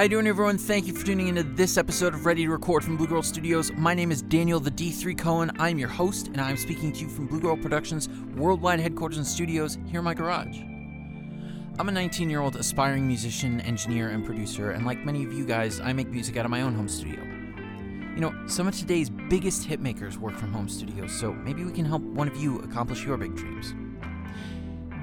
How you doing, everyone? Thank you for tuning into this episode of Ready to Record from Blue Girl Studios. My name is Daniel the D3 Cohen. I'm your host, and I'm speaking to you from Blue Girl Productions' worldwide headquarters and studios here in my garage. I'm a 19 year old aspiring musician, engineer, and producer, and like many of you guys, I make music out of my own home studio. You know, some of today's biggest hitmakers work from home studios, so maybe we can help one of you accomplish your big dreams.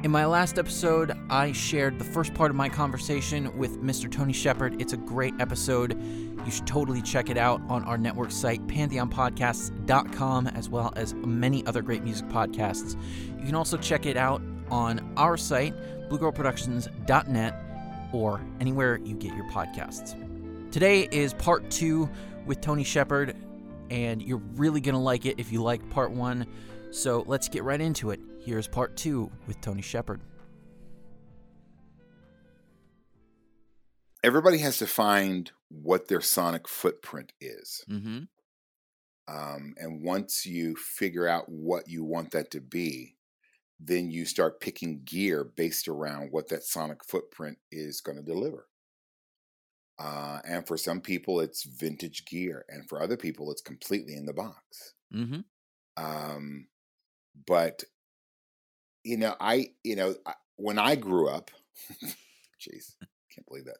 In my last episode, I shared the first part of my conversation with Mr. Tony Shepard. It's a great episode. You should totally check it out on our network site, pantheonpodcasts.com, as well as many other great music podcasts. You can also check it out on our site, bluegirlproductions.net, or anywhere you get your podcasts. Today is part two with Tony Shepard, and you're really going to like it if you like part one. So let's get right into it. Here's part two with Tony Shepard. Everybody has to find what their sonic footprint is. Mm-hmm. Um, and once you figure out what you want that to be, then you start picking gear based around what that sonic footprint is going to deliver. Uh, and for some people, it's vintage gear, and for other people, it's completely in the box. Mm-hmm. Um, but you know, I you know I- when I grew up, jeez, can't believe that.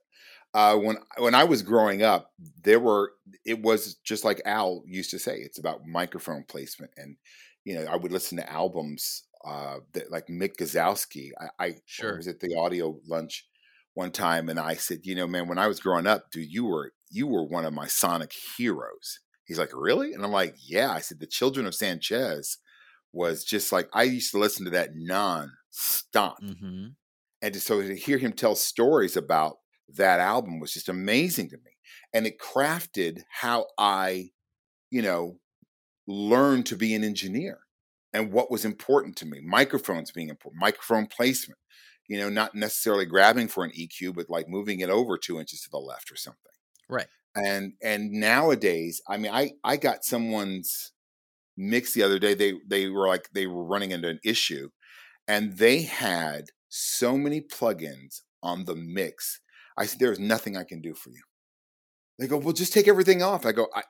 Uh, when when I was growing up, there were it was just like Al used to say, it's about microphone placement, and you know, I would listen to albums uh, that like Mick Guzauski. I, I Sure. was at the audio lunch one time, and I said, you know, man, when I was growing up, dude, you were you were one of my sonic heroes. He's like, really? And I'm like, yeah. I said, the Children of Sanchez was just like I used to listen to that non-stop. Mm-hmm. And so to hear him tell stories about that album was just amazing to me. And it crafted how I, you know, learned to be an engineer and what was important to me. Microphones being important, microphone placement, you know, not necessarily grabbing for an EQ, but like moving it over two inches to the left or something Right. and and nowadays i mean i i got someone's mix the other day they they were like they were running into an issue and they had so many plugins on the mix i said there's nothing i can do for you they go well just take everything off i go i,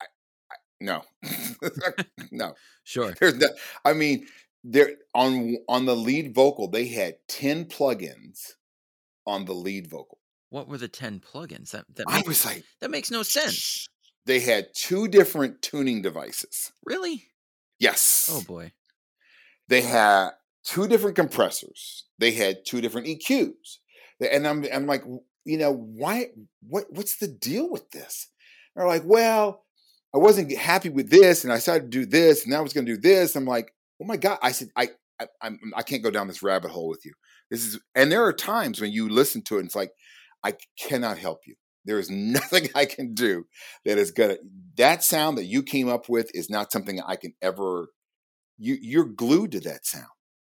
I, I no no Sure. there's no, i mean there on on the lead vocal they had 10 plugins on the lead vocal What were the ten plugins? That that i was like that makes no sense. They had two different tuning devices. Really? Yes. Oh boy. They had two different compressors. They had two different EQs. And I'm I'm like, you know, why what what's the deal with this? They're like, well, I wasn't happy with this and I started to do this and I was going to do this. I'm like, oh my god, I said I I I'm, I can't go down this rabbit hole with you. This is and there are times when you listen to it and it's like I cannot help you. There is nothing I can do that is gonna that sound that you came up with is not something I can ever you you're glued to that sound.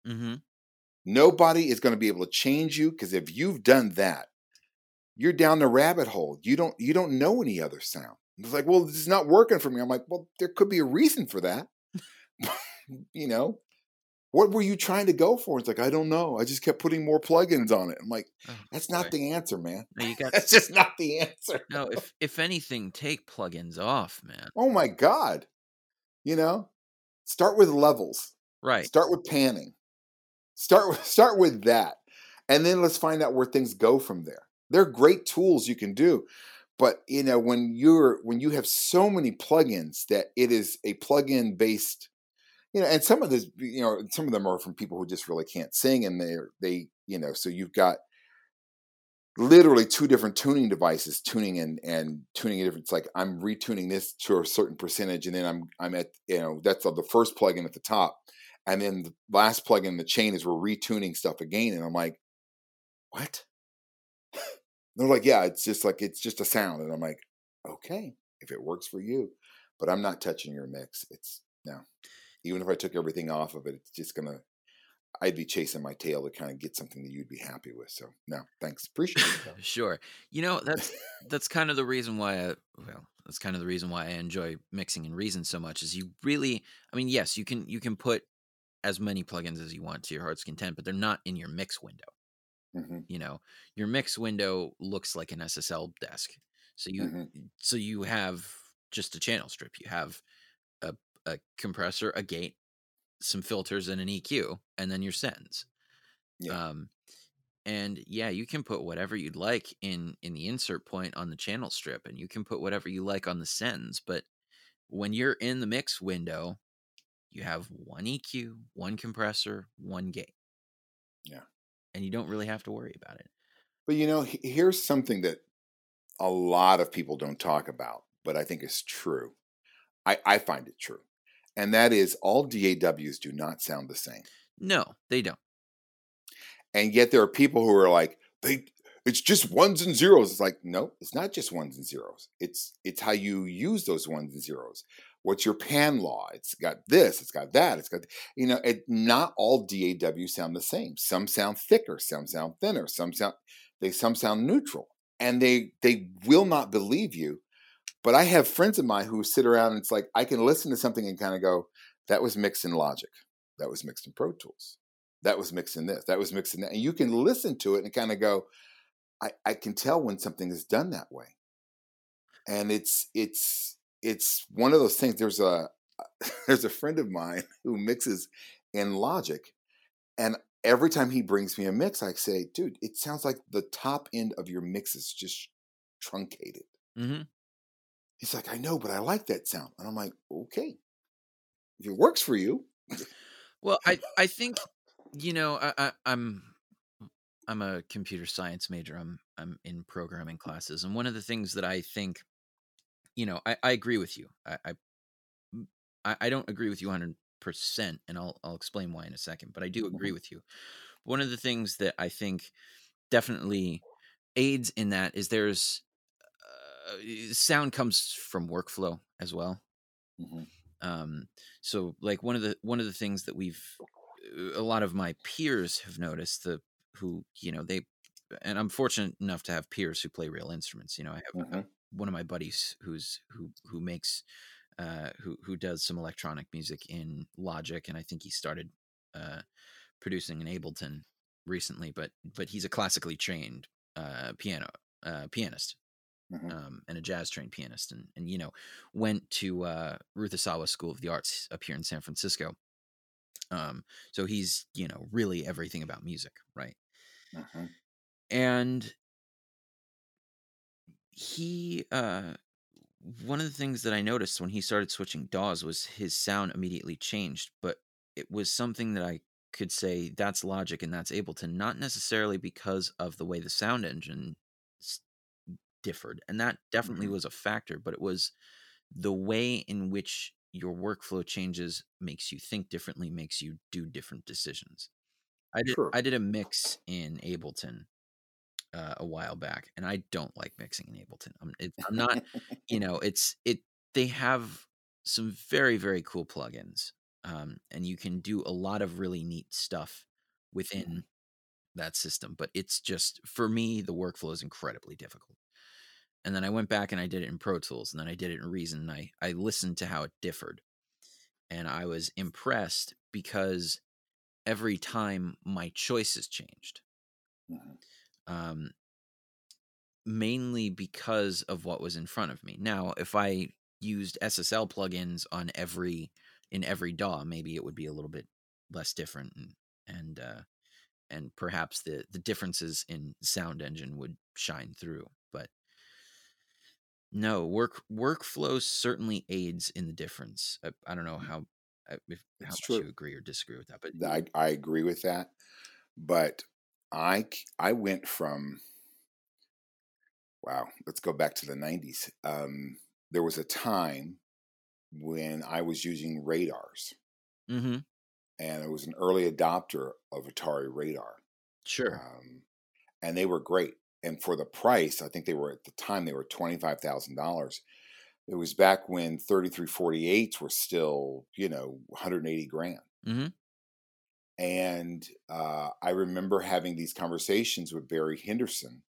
Mm-hmm. Nobody is going to be able to change you because if you've done that, you're down the rabbit hole. You don't you don't know any other sound. It's like, well, this is not working for me. I'm like, well, there could be a reason for that. you know, what were you trying to go for? It's like, I don't know. I just kept putting more plugins on it. I'm like, Oh, that's not boy. the answer, man. No, you got That's just not the answer. no. If if anything, take plugins off, man. Oh my god. You know, start with levels. Right. Start with panning. Start with, start with that, and then let's find out where things go from there. They're great tools you can do, but you know when you're when you have so many plugins that it is a plugin based, you know, and some of this, you know, some of them are from people who just really can't sing, and they they you know, so you've got literally two different tuning devices tuning and and tuning a different it's like i'm retuning this to a certain percentage and then i'm i'm at you know that's the first plugin at the top and then the last plugin in the chain is we're retuning stuff again and i'm like what? They're like yeah it's just like it's just a sound and i'm like okay if it works for you but i'm not touching your mix it's no even if i took everything off of it it's just gonna i'd be chasing my tail to kind of get something that you'd be happy with so no thanks appreciate it. Sure. You know, that's that's kind of the reason why I well, that's kind of the reason why I enjoy mixing and reason so much is you really I mean, yes, you can you can put as many plugins as you want to your heart's content, but they're not in your mix window. hmm You know, your mix window looks like an SSL desk. So you hmm so you have just a channel strip. You have a a compressor, a gate, some filters, and an EQ, and then your sends. Yeah. Um, and yeah, you can put whatever you'd like in in the insert point on the channel strip, and you can put whatever you like on the sends. But when you're in the mix window, you have one EQ, one compressor, one gate. Yeah. And you don't really have to worry about it. But you know, here's something that a lot of people don't talk about, but I think is true. I, I find it true. And that is all DAWs do not sound the same. No, they don't. And yet there are people who are like, they it's just ones and zeros. It's like, no, it's not just ones and zeros. It's it's how you use those ones and zeros. What's your pan law? It's got this, it's got that, it's got you know, it not all DAWs sound the same. Some sound thicker, some sound thinner, some sound they some sound neutral. And they they will not believe you. But I have friends of mine who sit around and it's like I can listen to something and kind of go, that was mixed in Logic. That was mixed in Pro Tools. That was mixed in this. That was mixed in that. And you can listen to it and kind of go, I, I can tell when something is done that way. And it's it's it's one of those things. There's a there's a friend of mine who mixes in Logic, and every time he brings me a mix, I say, dude, it sounds like the top end of your mix is just truncated. hmm He's like, I know, but I like that sound. And I'm like, okay. If it works for you. Well, I I think you know I, I I'm I'm a computer science major. I'm I'm in programming classes, and one of the things that I think, you know, I, I agree with you. I I don't agree with you 100 percent, and I'll I'll explain why in a second. But I do mm-hmm. agree with you. One of the things that I think definitely aids in that is there's sound comes from workflow as well Mhm. um so like one of the one of the things that we've a lot of my peers have noticed the who you know they and i'm fortunate enough to have peers who play real instruments you know i have uh, Mhm. one of my buddies who's who who makes uh who who does some electronic music in logic and i think he started uh producing in ableton recently but but he's a classically trained uh piano uh pianist Mhm. um, and a jazz trained pianist, and and you know went to uh, Ruth Asawa School of the Arts up here in San Francisco. Um, so he's you know really everything about music, right? Mhm. And he uh, one of the things that I noticed when he started switching DAWs was his sound immediately changed, but it was something that I could say that's Logic and that's Ableton, not necessarily because of the way the sound engine differed, and that definitely Mhm. was a factor, but it was the way in which your workflow changes makes you think differently, makes you do different decisions. I did True. I did a mix in Ableton uh, a while back, and I don't like mixing in Ableton. I'm, it, I'm not, you know, it's it. They have some very very cool plugins, um, and you can do a lot of really neat stuff within that system. But it's just for me, the workflow is incredibly difficult. And then I went back and I did it in Pro Tools, and then I did it in Reason. And I I listened to how it differed, and I was impressed because every time my choices changed Mhm. um, mainly because of what was in front of me. Now, if I used SSL plugins on every in every DAW, maybe it would be a little bit less different, and and uh, and perhaps the the differences in sound engine would shine through. No, work workflow certainly aids in the difference. I, I don't know how uh, if, how It's much you agree or disagree with that, but I, I agree with that. But I I went from, wow, let's go back to the 90s. Um, there was a time when I was using radars, hmm and I was an early adopter of Otari Radar. sure, Um, and they were great. And for the price, I think they were at the time, they were $25,000. It was back when 3348s were still, you know, 180 grand. hmm And uh, I remember having these conversations with Barry Henderson,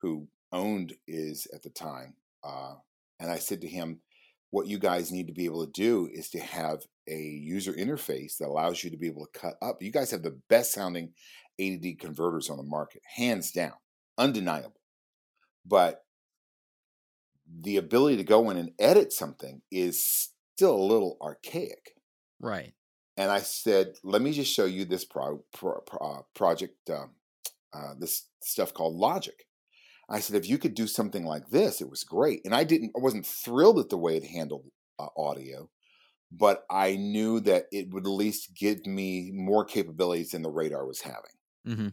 who owned is at the time. Uh, and I said to him, what you guys need to be able to do is to have a user interface that allows you to be able to cut up. You guys have the best sounding ADD converters on the market, hands down, undeniable. But the ability to go in and edit something is still a little archaic. Right. And I said, let me just show you this pro, pro, pro, uh, project, um, uh, this stuff called Logic. I said, if you could do something like this, it was great. And I didn't, I wasn't thrilled at the way it handled uh, audio, but I knew that it would at least give me more capabilities than the radar was having. Mm-hmm.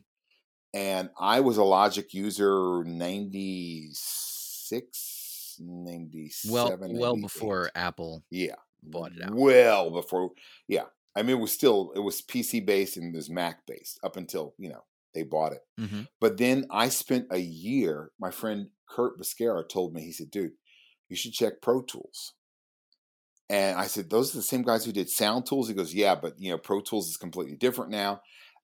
And I was a Logic user 96, 97. Well, well before Apple Yeah. bought it out. Well before, yeah. I mean, it was still, it was PC based and it was Mac based up until, you know, they bought it. Mm-hmm. But then I spent a year. My friend Kurt Bisquera told me, he said, dude, you should check Pro Tools. And I said, those are the same guys who did Sound Tools. He goes, yeah, but you know, Pro Tools is completely different now.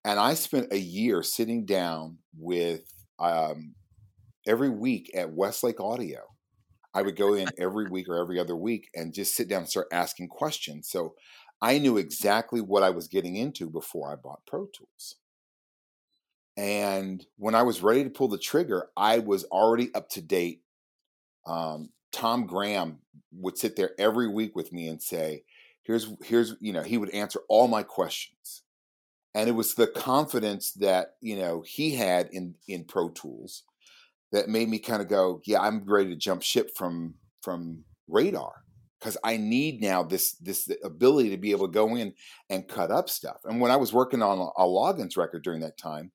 And I spent a year sitting down with um, every week at Westlake Audio. I would go in every week or every other week and just sit down and start asking questions. So I knew exactly what I was getting into before I bought Pro Tools. And when I was ready to pull the trigger, I was already up to date. Um, Tom Graham would sit there every week with me and say, "Here's, here's, you know," he would answer all my questions, and it was the confidence that you know he had in in Pro Tools that made me kind of go, "Yeah, I'm ready to jump ship from from Radar." Because I need now this this ability to be able to go in and cut up stuff. And when I was working on a, a Loggins record during that time,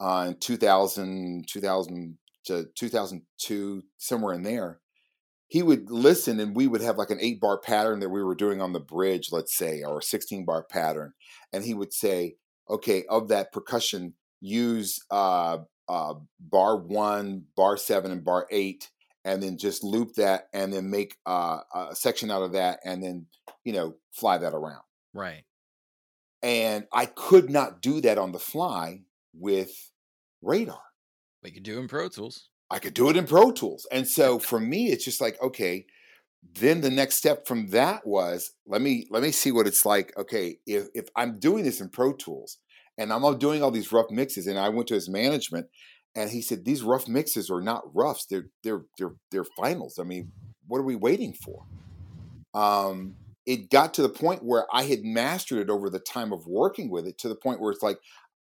uh, in 2000, 2000 to 2002, somewhere in there, he would listen and we would have like an eight bar pattern that we were doing on the bridge, let's say, or a 16 bar pattern. And he would say, okay, of that percussion, use uh, uh, bar one, bar seven, and bar eight, and then just loop that and then make uh, a section out of that and then, you know, fly that around. Right. And I could not do that on the fly with radar. But you could do in Pro Tools. I could do it in Pro Tools. And so for me, it's just like, okay, then the next step from that was let me let me see what it's like. Okay, if if I'm doing this in Pro Tools and I'm doing all these rough mixes, and I went to his management and he said, These rough mixes are not roughs, they're they're they're they're finals. I mean, what are we waiting for? Um it got to the point where I had mastered it over the time of working with it to the point where it's like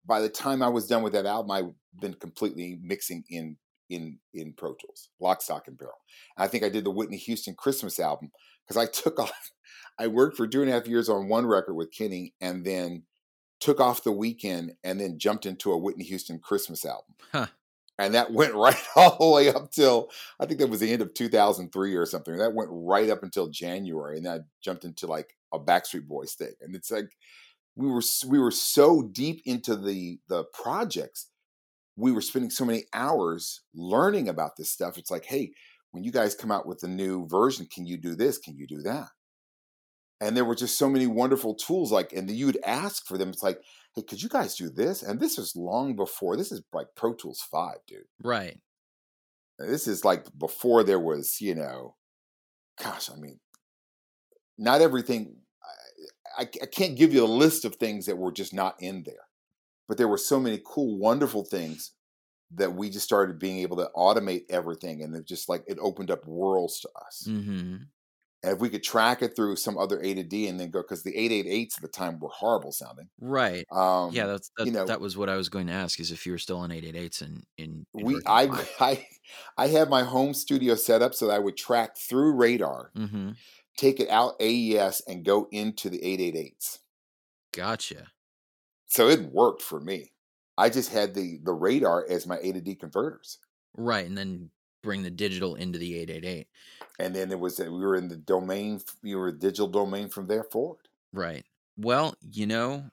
by the time I was done with that album, I've been completely mixing in in in Pro Tools, lock, stock, and barrel. And I think I did the Whitney Houston Christmas album because I took off. I worked for two and a half years on one record with Kenny, and then took off the weekend, and then jumped into a Whitney Houston Christmas album. Huh. And that went right all the way up till I think that was the end of 2003 or something. That went right up until January, and then I jumped into like a Backstreet Boys thing. And it's like we were we were so deep into the the projects we were spending so many hours learning about this stuff it's like hey when you guys come out with a new version can you do this? Can you do that? And there were just so many wonderful tools like and you would ask for them it's like hey could you guys do this? And this was long before this is like pro tools 5 dude. Right. this is like before there was you know gosh i mean not everything I, I can't give you a list of things that were just not in there but there were so many cool wonderful things that we just started being able to automate everything and it just like it opened up worlds to us Mm-hmm. and if we could track it through some other a to d and then go because the 888s at the time were horrible sounding Right. um yeah, that's that, you know- that was what I was going to ask is if you were still on 888s and in, in we I, I i had my home studio set up so that i would track through radar. Mm-hmm. take it out aes and go into the 888s Gotcha. So it worked for me i just had the the radar as my a to d converters Right, and then bring the digital into the 888. and then it was we were in the domain we were digital domain from there forward Right. Well, you know,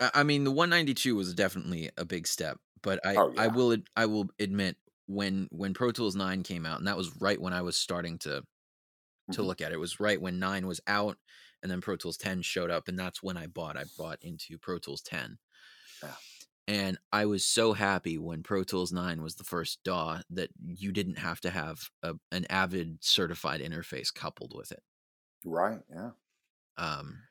I, mean, the 192 was definitely a big step, but I Oh, I will I will admit when when Pro Tools 9 came out, and that was right when I was starting to to Mhm. look at it. It was right when 9 was out, and then Pro Tools 10 showed up, and that's when I bought. I bought into Pro Tools 10. Yeah. And I was so happy when Pro Tools 9 was the first DAW that you didn't have to have a, an Avid certified interface coupled with it. right yeah Um,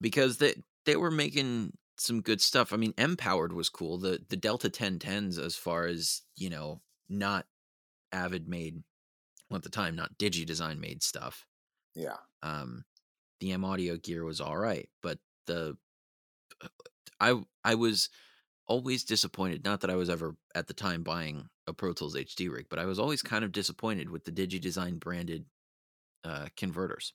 because they they were making some good stuff. I mean, M powered was cool. The the Delta 1010s, as far as you know, not Avid made well, at the time, not Digi Design made stuff. Yeah. Um, the M Audio gear was all right, but the I I was always disappointed. Not that I was ever at the time buying a Pro Tools HD rig, but I was always kind of disappointed with the DigiDesign branded uh, converters.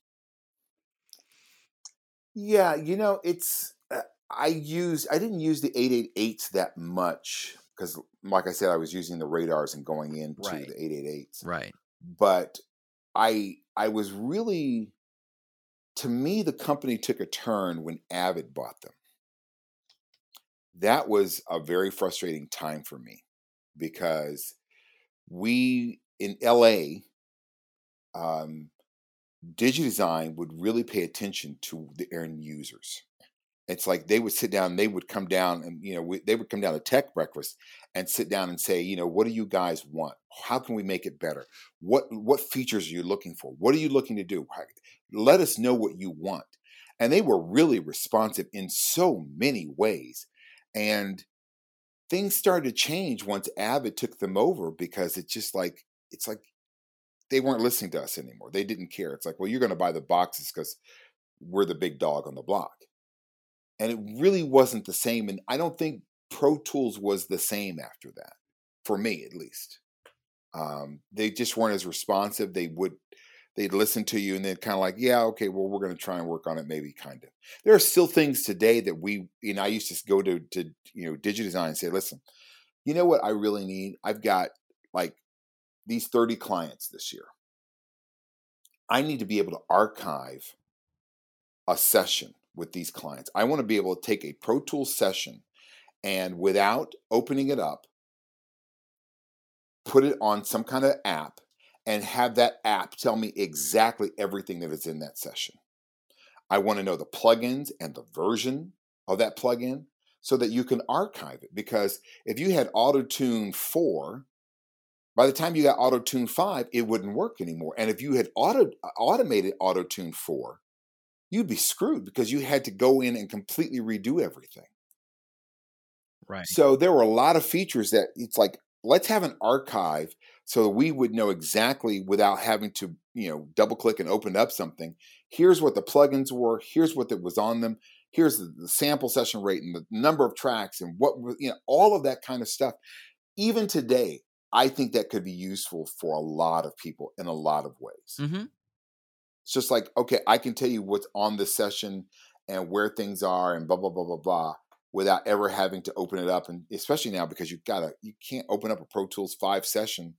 Yeah, you know, it's uh, I used I didn't use the 888s that much because like I said I was using the radars and going into Right. the 888s. Right. But I I was really to me the company took a turn when Avid bought them. That was a very frustrating time for me because we in LA um DigiDesign would really pay attention to the end users. It's like they would sit down, they would come down, and you know, we, they would come down to tech breakfast and sit down and say, you know, what do you guys want? How can we make it better? What what features are you looking for? What are you looking to do? Let us know what you want. And they were really responsive in so many ways. And things started to change once Avid took them over because it's just like it's like they weren't listening to us anymore. They didn't care. It's like, well, you're going to buy the boxes because we're the big dog on the block. And it really wasn't the same. And I don't think Pro Tools was the same after that, for me at least. Um, they just weren't as responsive. They would, they'd listen to you and then kind of like, yeah, okay, well, we're going to try and work on it, maybe kind of. There are still things today that we, you know, I used to go to, to you know, DigiDesign and say, listen, you know what I really need? I've got like these 30 clients this year. I need to be able to archive a session with these clients. I want to be able to take a Pro Tools session and without opening it up, put it on some kind of app and have that app tell me exactly everything that is in that session. I want to know the plugins and the version of that plugin so that you can archive it. Because if you had AutoTune 4, by the time you got AutoTune 5, it wouldn't work anymore. And if you had auto, uh, automated AutoTune 4, you'd be screwed because you had to go in and completely redo everything. Right. So there were a lot of features that it's like, let's have an archive so that we would know exactly without having to, you know, double click and open up something. Here's what the plugins were. Here's what that was on them. Here's the, the sample session rate and the number of tracks and what, you know, all of that kind of stuff. Even today, I think that could be useful for a lot of people in a lot of ways. Mm-hmm. It's just like, okay, I can tell you what's on the session and where things are and blah blah blah blah blah without ever having to open it up. And especially now because you've got to you can't open up a Pro Tools five session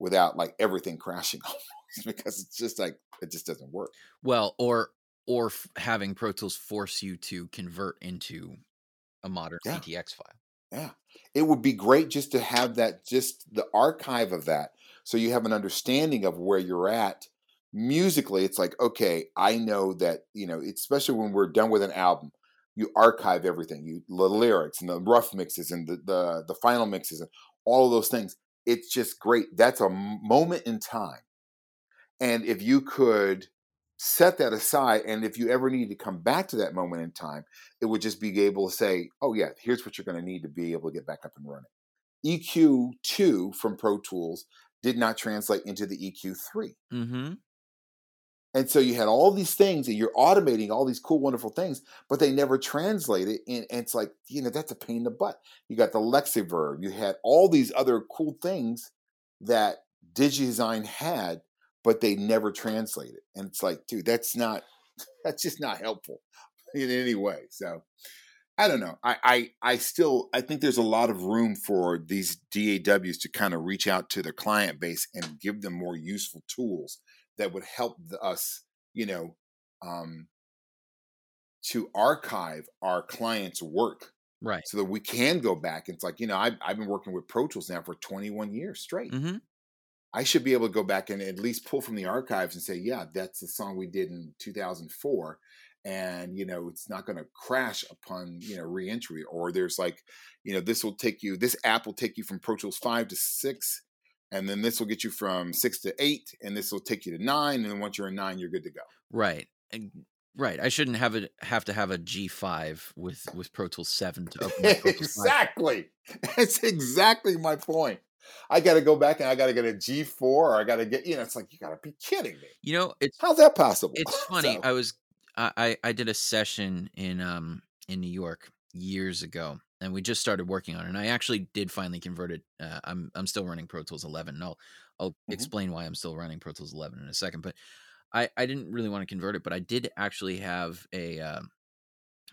without like everything crashing almost because it's just like it just doesn't work. Well, or or f- having Pro Tools force you to convert into a modern Yeah. PTX file. Yeah. It would be great just to have that, just the archive of that. So you have an understanding of where you're at musically. It's like, okay, I know that, you know, especially when we're done with an album, you archive everything, you the lyrics and the rough mixes and the, the, the final mixes and all of those things. It's just great. That's a moment in time. And if you could set that aside, and if you ever need to come back to that moment in time, it would just be able to say, oh, yeah, here's what you're going to need to be able to get back up and running. EQ2 from Pro Tools did not translate into the EQ3. Mm-hmm. And so you had all these things and you're automating all these cool, wonderful things, but they never translated. And, and it's like, you know, that's a pain in the butt. You got the Lexiverb, you had all these other cool things that DigiDesign had, but they never translated. And it's like, dude, that's not, that's just not helpful in any way. So I don't know. I, I, I still, I think there's a lot of room for these DAWs to kind of reach out to their client base and give them more useful tools that would help the, us, you know, um, to archive our clients' work Right. so that we can go back. It's like, you know, I've, I've been working with Pro Tools now for 21 years straight. Mm-hmm. I should be able to go back and at least pull from the archives and say, yeah, that's the song we did in 2004. And, you know, it's not going to crash upon, you know, reentry. Or there's like, you know, this will take you, this app will take you from Pro Tools 5 to 6. And then this will get you from 6 to 8. And this will take you to 9. And then once you're in 9, you're good to go. Right. And Right. I shouldn't have it have to have a G5 with with Pro Tools 7 to open my Pro Tools 5. exactly. That's exactly my point. I got to go back and I got to get a G4 or I got to get, you know, it's like, you got to be kidding me. You know, it's How's that possible? it's funny. So- I was I I did a session in um in New York years ago and we just started working on it and I actually did finally convert it. Uh, I'm I'm still running Pro Tools 11 and I'll I'll Mhm. explain why I'm still running Pro Tools 11 in a second, but I I didn't really want to convert it, but I did actually have a uh,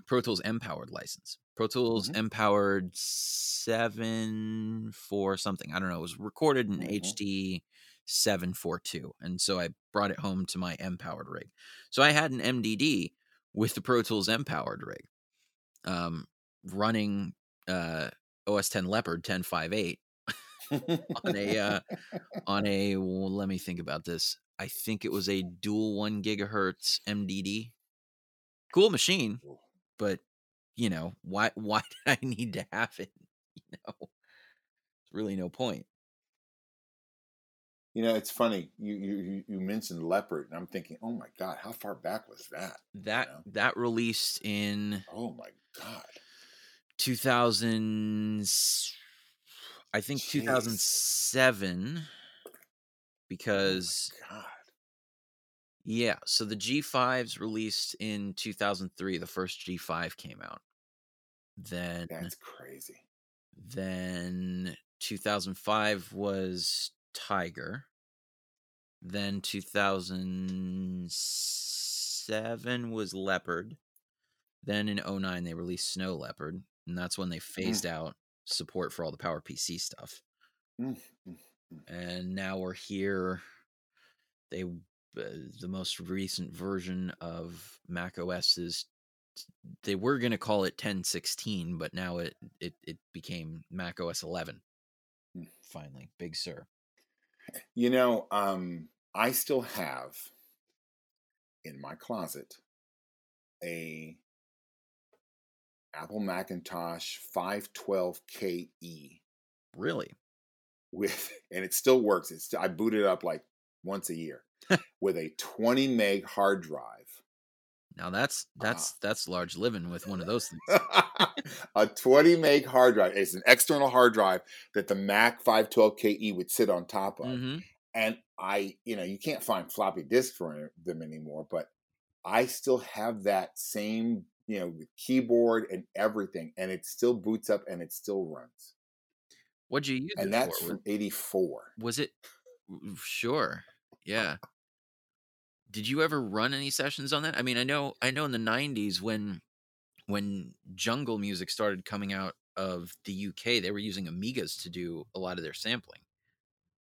Pro Tools M-Powered license. Pro Tools Mhm. M-Powered 7 4 something. I don't know. It was recorded in Mhm. HD 742. And so I brought it home to my M-Powered rig. So I had an MDD with the Pro Tools M-Powered rig um, running uh, OS 10 Leopard 1058 on a uh, on a well, let me think about this. I think it was a dual one gigahertz MDD. Cool machine, but you know why? Why did I need to have it? You know, there's really no point. You know, it's funny. You, you you- you mentioned leopard, and I'm thinking, oh my god, how far back was that? That Yeah. that released in Oh my god. 2000. I think Jeez. 2007, because Oh god. Yeah, so the G5s released in 2003. The first G5 came out. Then That's crazy. then 2005 was Tiger. Then 2007 was Leopard. Then in 09 they released Snow Leopard, and that's when they phased out support for all the Power PC stuff. Mm, mm, mm. and now we're here. They uh, the most recent version of Mac OS is they were going to call it 1016, but now it it it became Mac OS 11. Hmm. Finally, Big Sur You know, um, I still have in my closet a Apple Macintosh 512KE Really? with, and it still works. It's I boot it up like once a year with a 20 meg hard drive. Now that's that's that's large living with one of those things. a 20 meg hard drive. It's an external hard drive that the Mac 512KE would sit on top of. hmm and I, you know, you can't find floppy disks for them anymore, but I still have that same, you know, keyboard and everything, and it still boots up and it still runs. What'd you use And it that's for? from '84. Was it sure? Yeah. Did you ever run any sessions on that? I mean, I know I know in the 90s when when jungle music started coming out of the UK, they were using Amigas to do a lot of their sampling.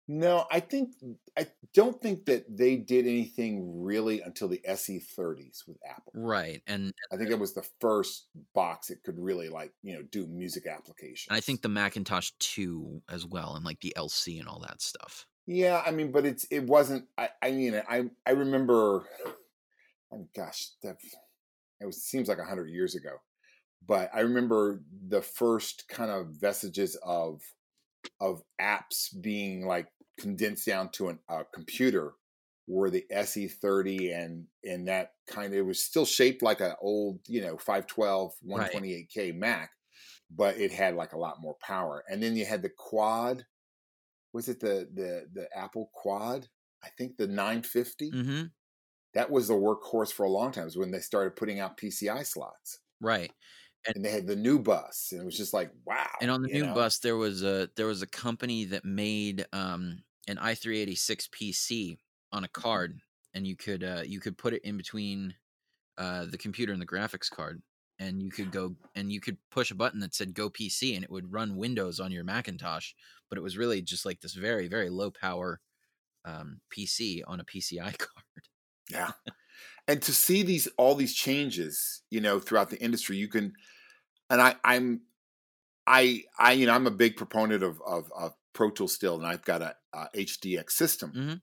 No, I think I don't think that they did anything really until the SE30s with Apple. Right. And I think uh, it was the first box that could really like you know do music applications. I think the Macintosh 2 as well and like the LC and all that stuff. Yeah, I mean, but it's it wasn't. I I mean, I I remember. Oh gosh, that it was seems like a hundred years ago, but I remember the first kind of vestiges of of apps being like condensed down to an, a computer were the SE30 and and that kind of it was still shaped like an old you know 512 128k Mac, but it had like a lot more power. And then you had the quad was it the the the Apple Quad? I think the 950. hmm That was the workhorse for a long time. It was when they started putting out PCI slots, Right. And they had the new bus, and it was just like wow. And on the new know? bus, there was a there was a company that made um, an i386 PC on a card, and you could uh, you could put it in between uh, the computer and the graphics card, and you could go and you could push a button that said "Go PC," and it would run Windows on your Macintosh. But it was really just like this very very low power um, PC on a PCI card. Yeah. and to see these all these changes, you know, throughout the industry, you can and I I'm I I you know, I'm a big proponent of of, of Pro Tools still and I've got a, a HDX system. Mhm.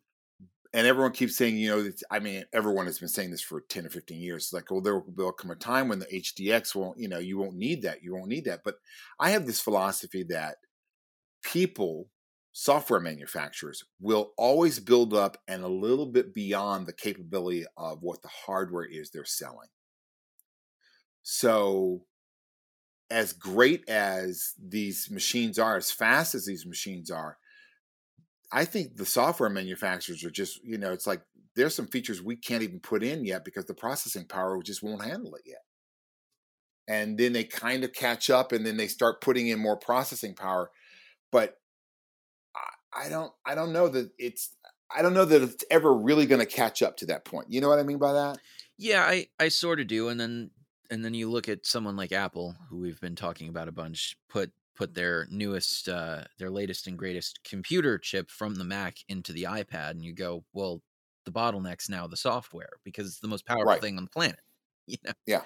And everyone keeps saying, you know, I mean, everyone has been saying this for 10 or 15 years. It's like, well, there will come a time when the HDX won't, you know, you won't need that. You won't need that. But I have this philosophy that people software manufacturers will always build up and a little bit beyond the capability of what the hardware is they're selling. So, as great as these machines are, as fast as these machines are, I think the software manufacturers are just, you know, it's like there's some features we can't even put in yet because the processing power just won't handle it yet. And then they kind of catch up and then they start putting in more processing power. But I, I don't I don't know that it's I don't know that it's ever really going to catch up to that point. You know what I mean by that? Yeah, I I sort of do. And then and then you look at someone like Apple, who we've been talking about a bunch, put put their newest uh their latest and greatest computer chip from the Mac into the iPad and you go, well, the bottleneck's now the software because it's the most powerful Right. thing on the planet. You know? Yeah.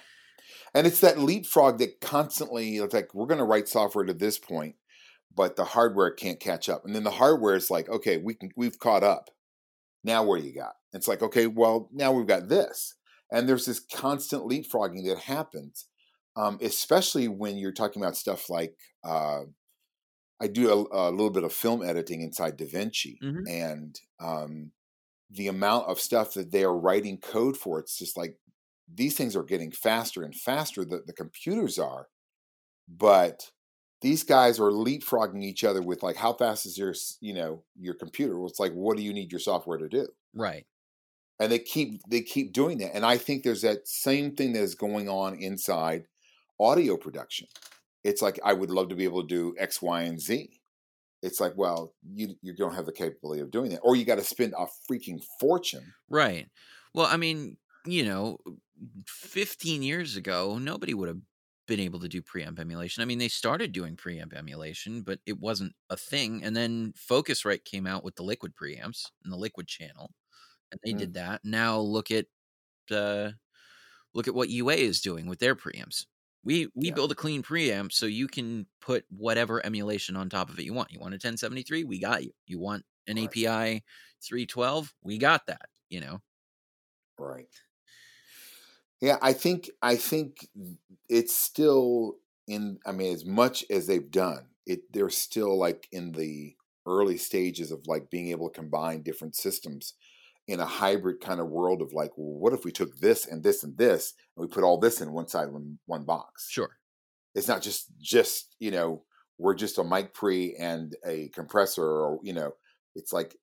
And it's that leapfrog that constantly it's like we're going to write software to this point, but the hardware can't catch up. And then the hardware is like, okay, we can we've caught up. Now where you got? It's like, okay, well, now we've got this. And there's this constant leapfrogging that happens, um, especially when you're talking about stuff like uh, I do a, a little bit of film editing inside DaVinci, Mhm. and um, the amount of stuff that they are writing code for, it's just like these things are getting faster and faster that the computers are, but these guys are leapfrogging each other with like how fast is your you know your computer? Well, it's like what do you need your software to do? Right. And they keep they keep doing that and i think there's that same thing that is going on inside audio production it's like i would love to be able to do x y and z it's like well you you don't have the capability of doing that or you got to spend a freaking fortune Right. Well, I mean, you know, 15 years ago, nobody would have been able to do preamp emulation. I mean, they started doing preamp emulation, but it wasn't a thing. And then Focusrite came out with the liquid preamps and the liquid channel, and they Mm. did that. Now look at uh, look at what UA is doing with their preamps. We we Yeah. build a clean preamp so you can put whatever emulation on top of it you want. You want a 1073, we got you. You want an Right. API 312, we got that. You know. right yeah i think i think it's still in i mean as much as they've done it they're still like in the early stages of like being able to combine different systems in a hybrid kind of world of like well, what if we took this and this and this and we put all this in one side of one, one box? Sure. it's not just just you know we're just a mic pre and a compressor or you know it's like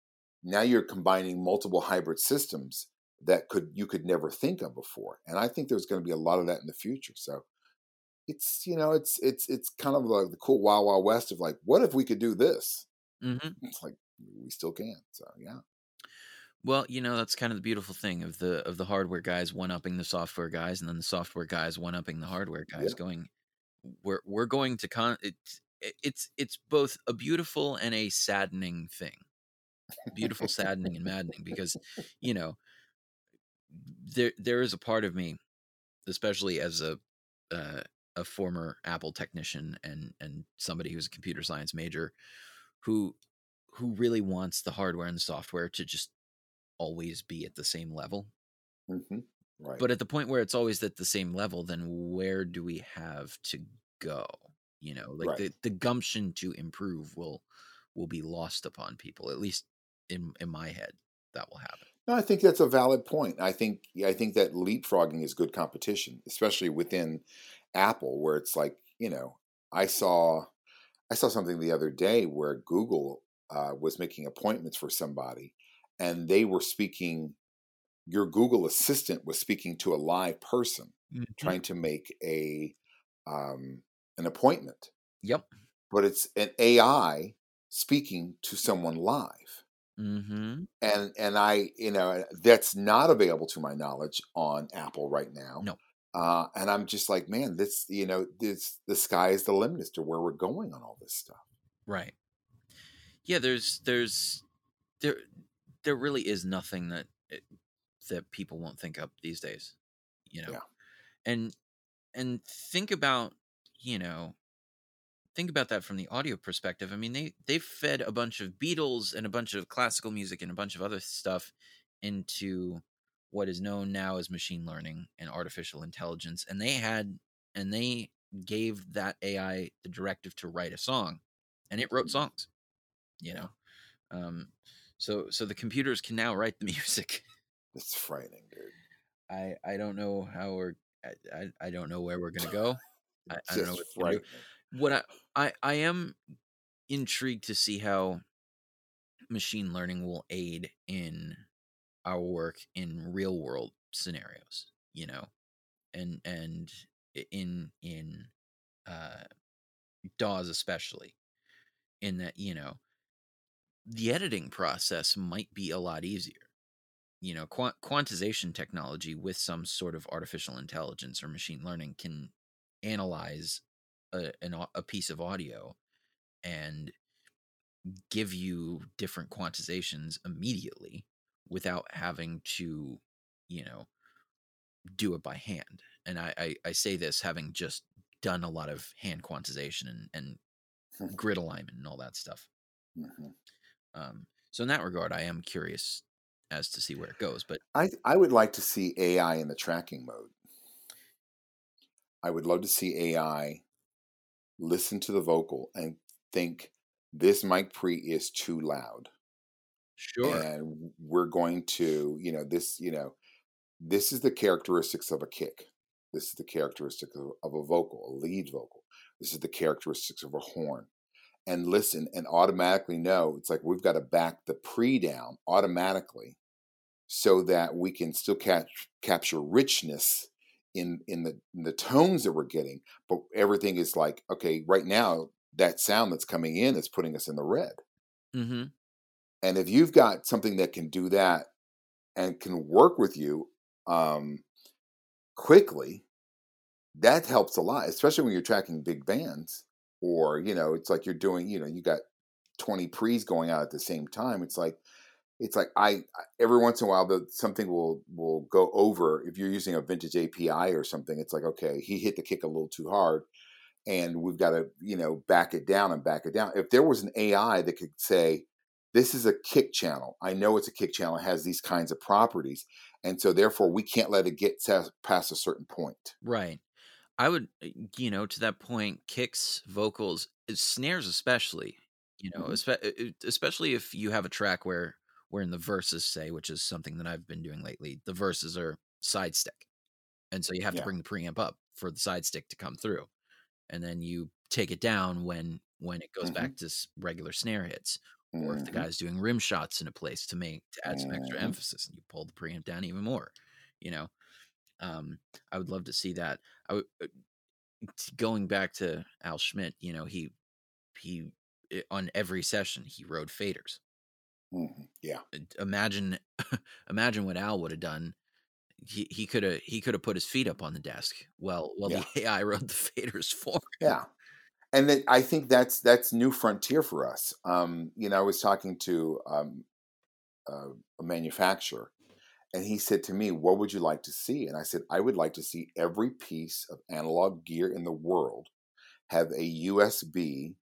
now you're combining multiple hybrid systems that could you could never think of before and i think there's going to be a lot of that in the future so it's you know it's it's it's kind of like the cool wild wild west of like what if we could do this? Hmm it's like we still can so yeah Well, you know that's kind of the beautiful thing of the of the hardware guys one upping the software guys, and then the software guys one upping the hardware guys. Yeah. Going, we're we're going to con. It's it's it's both a beautiful and a saddening thing. Beautiful, saddening, and maddening because you know there there is a part of me, especially as a uh, a former Apple technician and and somebody who's a computer science major, who who really wants the hardware and the software to just always be at the same level. hmm right But at the point where it's always at the same level, then where do we have to go? You know, like Right. the, the gumption to improve will will be lost upon people. At least in in my head, that will happen. No, I think that's a valid point. I think I think that leapfrogging is good competition, especially within Apple, where it's like you know I saw I saw something the other day where Google uh, was making appointments for somebody, and they were speaking. Your Google Assistant was speaking to a live person trying to make a um, an appointment, Yep. but it's an AI speaking to someone live Mm-hmm. and and I you know that's not available to my knowledge on Apple right now. No. Uh, and I'm just like, man, this you know this the sky is the limit as to where we're going on all this stuff. Right. Yeah. There's there's there there really is nothing that it, that people won't think up these days. You know. Yeah. And and think about you know think about that from the audio perspective. I mean, they they fed a bunch of Beatles and a bunch of classical music and a bunch of other stuff into what is known now as machine learning and artificial intelligence, and they had and they gave that AI the directive to write a song, and it wrote songs. You know, um, so so the computers can now write the music. It's frightening, dude. I I don't know how we're I I, don't know where we're gonna go. I, I don't know what to do. What I, I I am intrigued to see how machine learning will aid in our work in real world scenarios. You know, and and in in uh, DAWs especially, in that you know the editing process might be a lot easier. You know, quant- quantization technology with some sort of artificial intelligence or machine learning can analyze a, an, a piece of audio and give you different quantizations immediately without having to, you know, do it by hand. And I, I, I say this having just done a lot of hand quantization and, and grid alignment and all that stuff. Mhm. Um, so in that regard, I am curious as to see where it goes. But I I would like to see AI in the tracking mode. I would love to see AI listen to the vocal and think this mic pre is too loud. sure, and we're going to you know this you know this is the characteristics of a kick this is the characteristic of, of a vocal a lead vocal this is the characteristics of a horn and listen and automatically know it's like we've got to back the pre down automatically so that we can still catch capture richness in in the in the tones that we're getting but everything is like okay right now that sound that's coming in is putting us in the red mm-hmm. and if you've got something that can do that and can work with you um, quickly, that helps a lot, especially when you're tracking big bands or, you know, it's like you're doing, you know, you got 20 pre's going out at the same time. It's like, it's like I every once in a while the something will will go over if you're using a vintage API or something. It's like okay, he hit the kick a little too hard, and we've got to you know back it down and back it down. If there was an AI that could say, "This is a kick channel. I know it's a kick channel. It has these kinds of properties, and so therefore we can't let it get past a certain point." right. I would, uh, you know, to that point, kicks, vocals, uh, snares, especially, you know, Mhm. espe- uh, uh, especially if you have a track where, where in the verses, say, which is something that I've been doing lately, the verses are side stick, and so you have to bring the preamp up for the side stick to come through, and then you take it down when when it goes Mhm. back to regular snare hits, or if the Mhm. guy's doing rim shots in a place to make to add some extra Mhm. emphasis, and you pull the preamp down even more, you know. Um, I would love to see that. I would, uh, going back to Al Schmitt, you know, he he on every session he rode faders. Mhm. Yeah. Uh, Imagine imagine what Al would have done. He he could have he could have put his feet up on the desk. Well, well, Yeah. the AI rode the faders for. him. Yeah. And that I think that's that's new frontier for us. Um, you know, I was talking to um, uh, a manufacturer, and he said to me, "What would you like to see?" And I said, "I would like to see every piece of analog gear in the world have a USB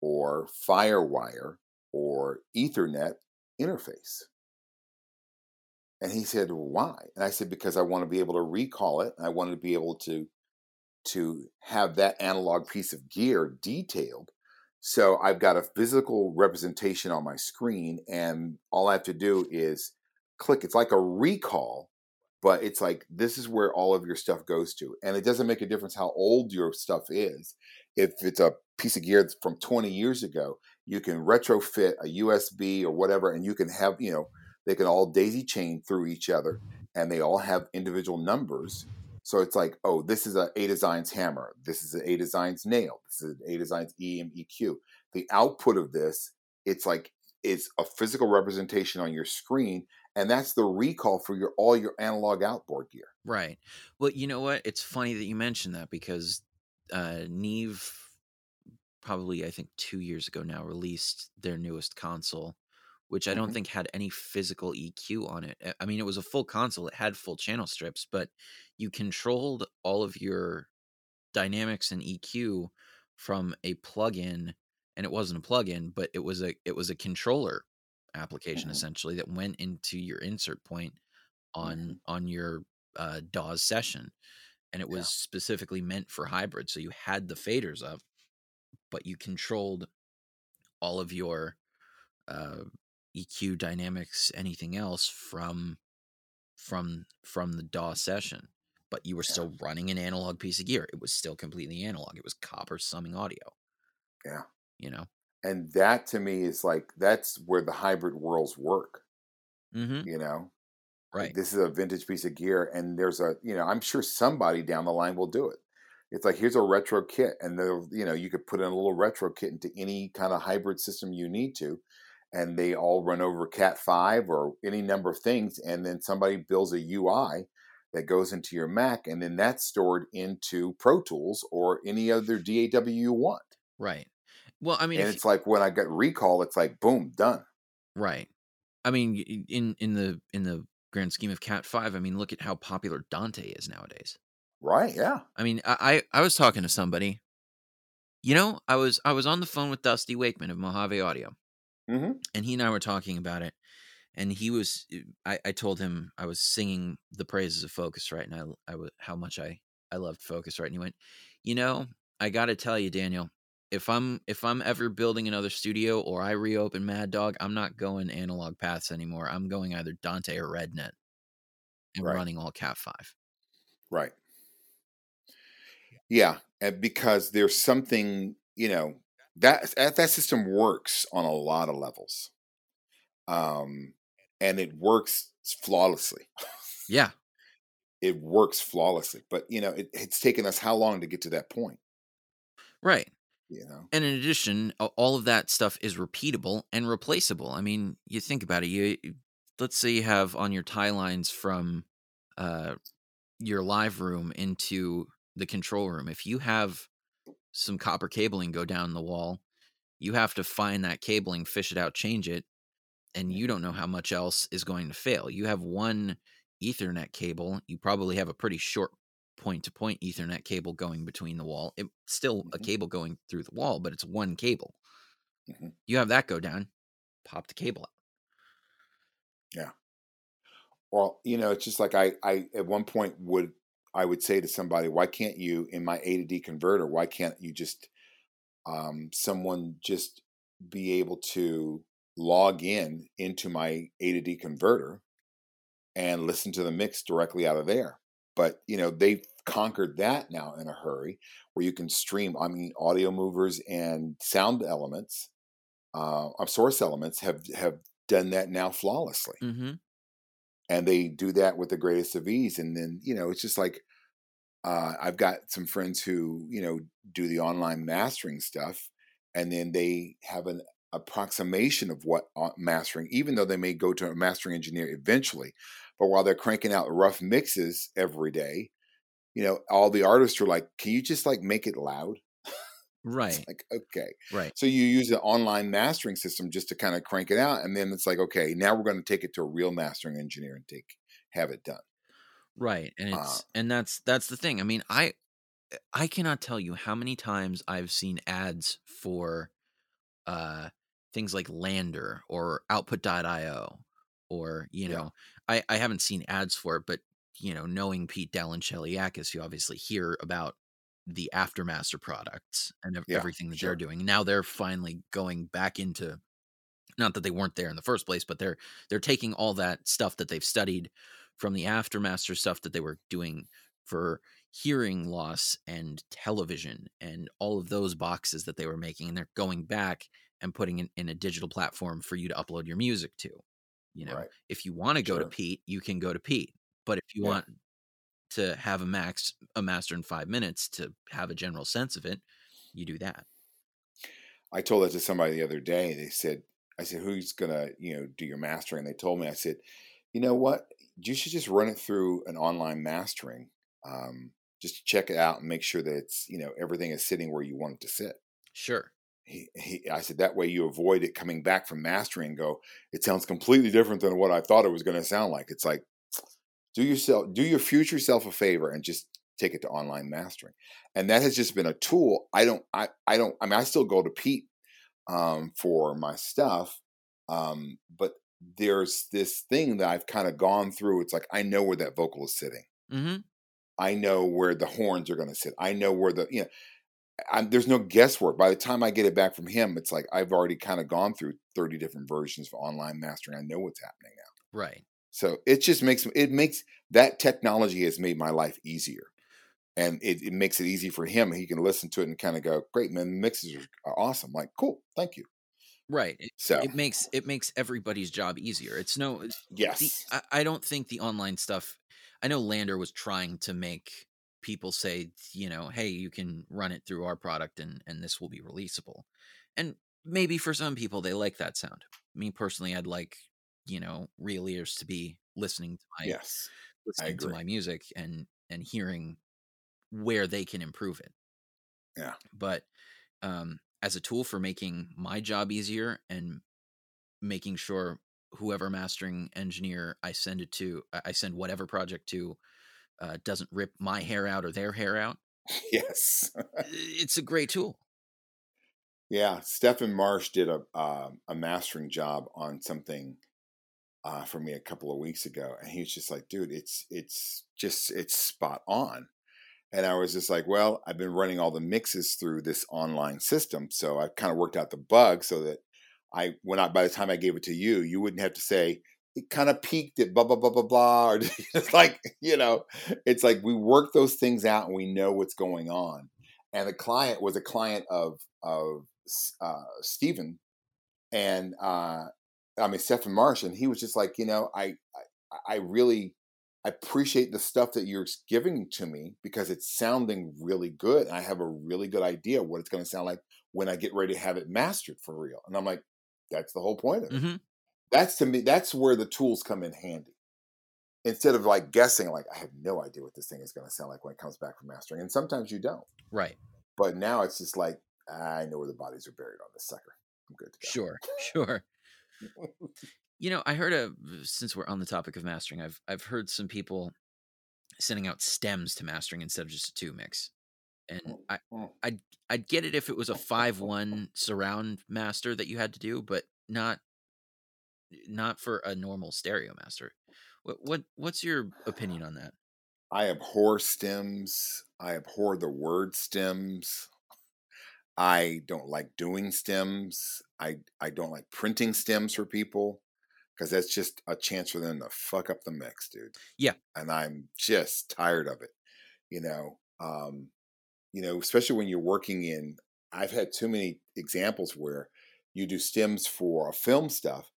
or FireWire or Ethernet interface." And he said, "Why?" And I said, "Because I want to be able to recall it. I want to be able to to have that analog piece of gear detailed. So I've got a physical representation on my screen, and all I have to do is click. It's like a recall, but it's like this is where all of your stuff goes to. And it doesn't make a difference how old your stuff is. If it's a piece of gear from 20 years ago, you can retrofit a USB or whatever, and you can have, you know, they can all daisy chain through each other and they all have individual numbers so it's like, oh, this is a A Designs hammer. This is an A Designs nail. This is an A Designs EMEQ. The output of this, it's like it's a physical representation on your screen, and that's the recall for your all your analog outboard gear. Right. Well, you know what? It's funny that you mentioned that because uh Neve probably I think 2 years ago now released their newest console, which I don't Mhm. think had any physical EQ on it. I mean, it was a full console. It had full channel strips, but you controlled all of your dynamics and EQ from a plugin and it wasn't a plugin, but it was a it was a controller application Mhm. essentially that went into your insert point on Mhm. on your uh, DAWs session, and it Yeah. was specifically meant for hybrid. So you had the faders up, but you controlled all of your uh, EQ dynamics, anything else from from from the DAW session. But you were Yeah. still running an analog piece of gear. It was still completely analog. It was copper summing audio. Yeah. You know. And that to me is like that's where the hybrid worlds work. Mm-hmm. You know, Like, Right. this is a vintage piece of gear, and there's a you know I'm sure somebody down the line will do it. It's like here's a retro kit, and they'll you know you could put in a little retro kit into any kind of hybrid system you need to, and they all run over Cat five or any number of things, and then somebody builds a UI that goes into your Mac, and then that's stored into Pro Tools or any other DAW you want. Right. Well, I mean, and it's like when I got recall, it's like boom, done. right. I mean, in in the in the grand scheme of Cat Five, I mean, look at how popular Dante is nowadays. Right? Yeah. I mean, I I, I was talking to somebody. You know, I was I was on the phone with Dusty Wakeman of Mojave Audio, hmm and he and I were talking about it. And he was, uh, I, I told him I was singing the praises of Focusrite, and I, I was how much I, I loved Focusrite. And he went, you know, I got to tell you, Daniel, if I'm if I'm ever building another studio or I reopen Mad Dog, I'm not going analog paths anymore. I'm going either Dante or RedNet, and Right. running all Cat Five. Right. Yeah, because there's something, you know, that that system works on a lot of levels. Um and it works flawlessly. Yeah, It works flawlessly. But, you know, it, it's taken us how long to get to that point, right. Know? And in addition, all of that stuff is repeatable and replaceable. I mean, you think about it. You let's say you have on your tie lines from uh, your live room into the control room. If you have some copper cabling go down the wall, you have to find that cabling, fish it out, change it, and you don't know how much else is going to fail. You have one Ethernet cable. You probably have a pretty short point to point Ethernet cable going between the wall. It's still a Mhm. cable going through the wall, but it's one cable. Mhm. You have that go down, pop the cable out. Yeah. Well, you know, it's just like I I at one point would I would say to somebody, why can't you in my A to D converter, why can't you just um someone just be able to log in into my A to D converter and listen to the mix directly out of there. But you know, they've conquered that now in a hurry where you can stream, I mean, audio movers and sound elements, uh, of source elements have have done that now flawlessly Mm-hmm. and they do that with the greatest of ease and then you know it's just like uh, i've got some friends who you know do the online mastering stuff and then they have an approximation of what uh, mastering even though they may go to a mastering engineer eventually but while they're cranking out rough mixes every day you know all the artists are like can you just like make it loud Right. it's like okay Right. so you use an online mastering system just to kind of crank it out, and then it's like, okay, now we're going to take it to a real mastering engineer and take have it done. Right. And Uh, it's and that's that's the thing. I mean, I I cannot tell you how many times I've seen ads for uh things like LANDR or output.io or, you Yeah. know, I I haven't seen ads for it, but you know, knowing Pete Doell and Shelly Yakus, you obviously hear about the Aftermaster products and Yeah, everything that sure. they're doing. Now they're finally going back into not that they weren't there in the first place, but they're they're taking all that stuff that they've studied from the Aftermaster stuff that they were doing for hearing loss and television and all of those boxes that they were making, and they're going back and putting it in a digital platform for you to upload your music to. You know, Right. if you want to go to Pete, you can go to Pete. But if you Yeah. want to have a max a master in five minutes to have a general sense of it, you do that. I told that to somebody the other day. They said, I said, who's gonna, you know, do your mastering? They told me, I said, you know what? You should just run it through an online mastering. Um, just check it out and make sure that it's, you know, everything is sitting where you want it to sit. Sure. He, he, I said that way you avoid it coming back from mastering and go, it sounds completely different than what I thought it was going to sound like. It's like, do yourself, do your future self a favor and just take it to online mastering. And that has just been a tool. I don't, I, I don't, I mean, I still go to Pete um, for my stuff. Um, but there's this thing that I've kind of gone through. It's like, I know where that vocal is sitting. Mm-hmm. I know where the horns are going to sit. I know where the, you know, I'm, there's no guesswork. By the time I get it back from him, it's like I've already kind of gone through 30 different versions of online mastering. I know what's happening now. Right. So it just makes it makes that technology has made my life easier, and it, it makes it easy for him. He can listen to it and kind of go, "Great, man, the mixes are uh, awesome." Like, cool, thank you. Right. It, So it makes it makes everybody's job easier. It's no the, yes, I, I don't think the online stuff I know LANDR was trying to make people say, you know, hey, you can run it through our product and and this will be releasable. And maybe for some people they like that sound. Me personally, I'd like, you know, real ears to be listening to my yes, listening to my music and and hearing where they can improve it. Yeah. But um as a tool for making my job easier and making sure whoever mastering engineer I send it to, I I send whatever project to, uh, doesn't rip my hair out or their hair out. yes. It's a great tool. Yeah, Stephen Marsh did a uh, a mastering job on something uh, for me a couple of weeks ago, and he was just like, "Dude, it's it's just it's spot on." And I was just like, "Well, I've been running all the mixes through this online system, so I kind of worked out the bug so that I when I by the time I gave it to you, you wouldn't have to say." It kind of peaked at blah blah blah blah blah, or just like you know, it's like we work those things out and we know what's going on. And the client was a client of of uh, Stephen and uh, I mean Stephen Marsh, and he was just like, you know, I, I I really appreciate the stuff that you're giving to me because it's sounding really good, and I have a really good idea what it's going to sound like when I get ready to have it mastered for real. And I'm like, that's the whole point of it. hmm That's to me, that's where the tools come in handy. Instead of like guessing, like I have no idea what this thing is going to sound like when it comes back from mastering, and sometimes you don't. Right. But now it's just like I know where the bodies are buried on this sucker. I'm good to go. Sure. Sure. You know, I heard a since we're on the topic of mastering, I've I've heard some people sending out stems to mastering instead of just a two mix. And I Mm. I'd I'd get it if it was a five one surround master that you had to do, but not not for a normal stereo master. What what what's your opinion on that? I abhor stems. I abhor the word stems. I don't like doing stems. I I don't like printing stems for people because that's just a chance for them to fuck up the mix, dude. Yeah. And I'm just tired of it. You know, um, you know, especially when you're working in I've had too many examples where you do stems for film stuff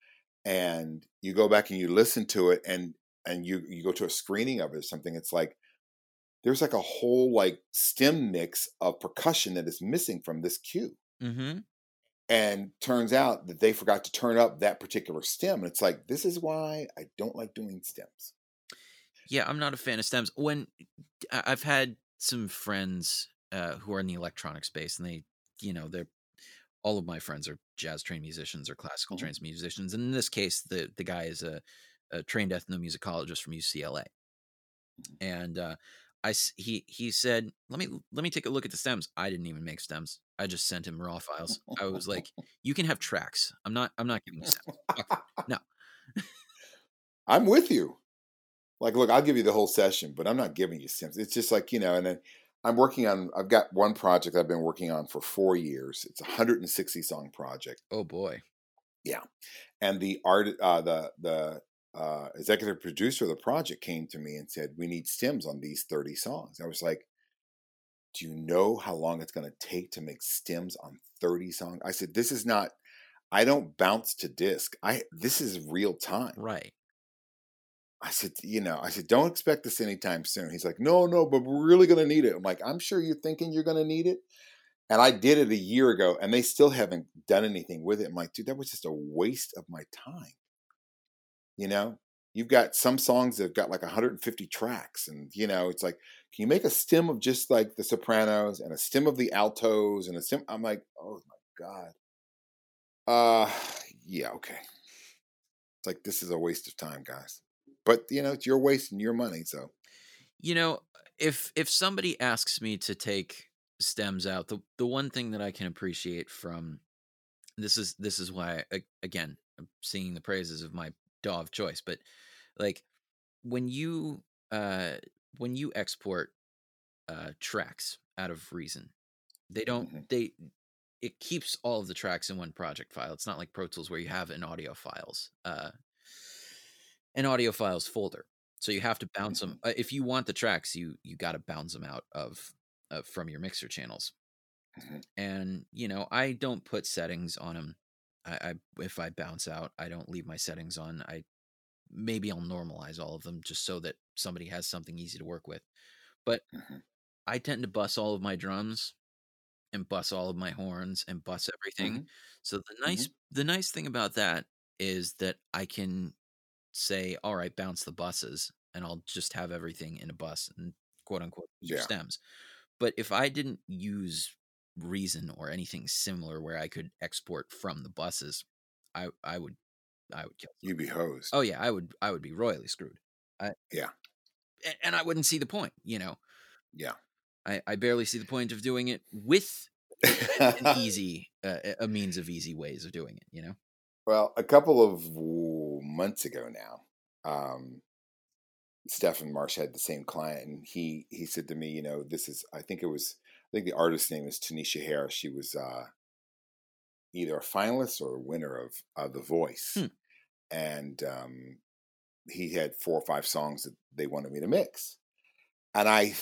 and you go back and you listen to it and and you you go to a screening of it or something, it's like there's like a whole like stem mix of percussion that is missing from this cue Mm-hmm. and turns out that they forgot to turn up that particular stem and it's like this is why i don't like doing stems Yeah, I'm not a fan of stems. When I've had some friends uh, who are in the electronic space, and they, you know, they're all of my friends are jazz trained musicians or classical Mhm. trained musicians. And in this case, the the guy is a, a trained ethnomusicologist from UCLA, and uh, I he he said, "Let me let me take a look at the stems." I didn't even make stems. I just sent him raw files. I was like, "You can have tracks. I'm not I'm not giving you stems." No. i'm with you like look i'll give you the whole session but i'm not giving you stems it's just like you know and then i'm working on i've got one project i've been working on for four years it's a 160 song project Oh boy. Yeah. And the art uh, the the uh, executive producer of the project came to me and said we need stems on these 30 songs i was like do you know how long it's going to take to make stems on 30 songs i said this is not i don't bounce to disc i this is real time Right. I said you know i said don't expect this anytime soon. He's like no no but we're really going to need it. I'm like i'm sure you're thinking you're going to need it. And i did it a year ago and they still haven't done anything with it. I'm like dude that was just a waste of my time. You know? You've got some songs that have got like 150 tracks and you know it's like can you make a stem of just like the sopranos and a stem of the altos and a stem i'm like oh my god. Uh yeah okay. It's like this is a waste of time guys but you know you're wasting your money so You know, if if somebody asks me to take stems out, the the one thing that I can appreciate from this is this is why I, again I'm singing the praises of my DAW of choice, but like when you uh when you export uh tracks out of Reason, They don't Mhm. they it keeps all of the tracks in one project file. It's not like Pro Tools where you have an audio files, uh, an audio files folder. So you have to bounce them. Uh, if you want the tracks, you you got to bounce them out of uh, from your mixer channels. Mhm. And you know, I don't put settings on them. I, I if I bounce out, I don't leave my settings on. I maybe I'll normalize all of them just so that somebody has something easy to work with. But Mhm. I tend to bus all of my drums and bus all of my horns and bus everything. Mhm. So the nice the nice thing about that is that I can say, all right, bounce the buses, and I'll just have everything in a bus and quote unquote Yeah. stems. But if I didn't use Reason or anything similar where I could export from the buses, I I would I would kill. You'd be hosed. Oh yeah, I would I would be royally screwed. I, Yeah. and I wouldn't see the point. You know, Yeah. I I barely see the point of doing it with an easy uh, a means of easy ways of doing it. You know. Well, a couple of months ago now, um, Stephen Marsh had the same client, and he he said to me, you know, this is I think it was I think the artist's name is Tanisha Harris. She was uh, either a finalist or a winner of uh, The Voice, Hmm. and um, he had four or five songs that they wanted me to mix, and I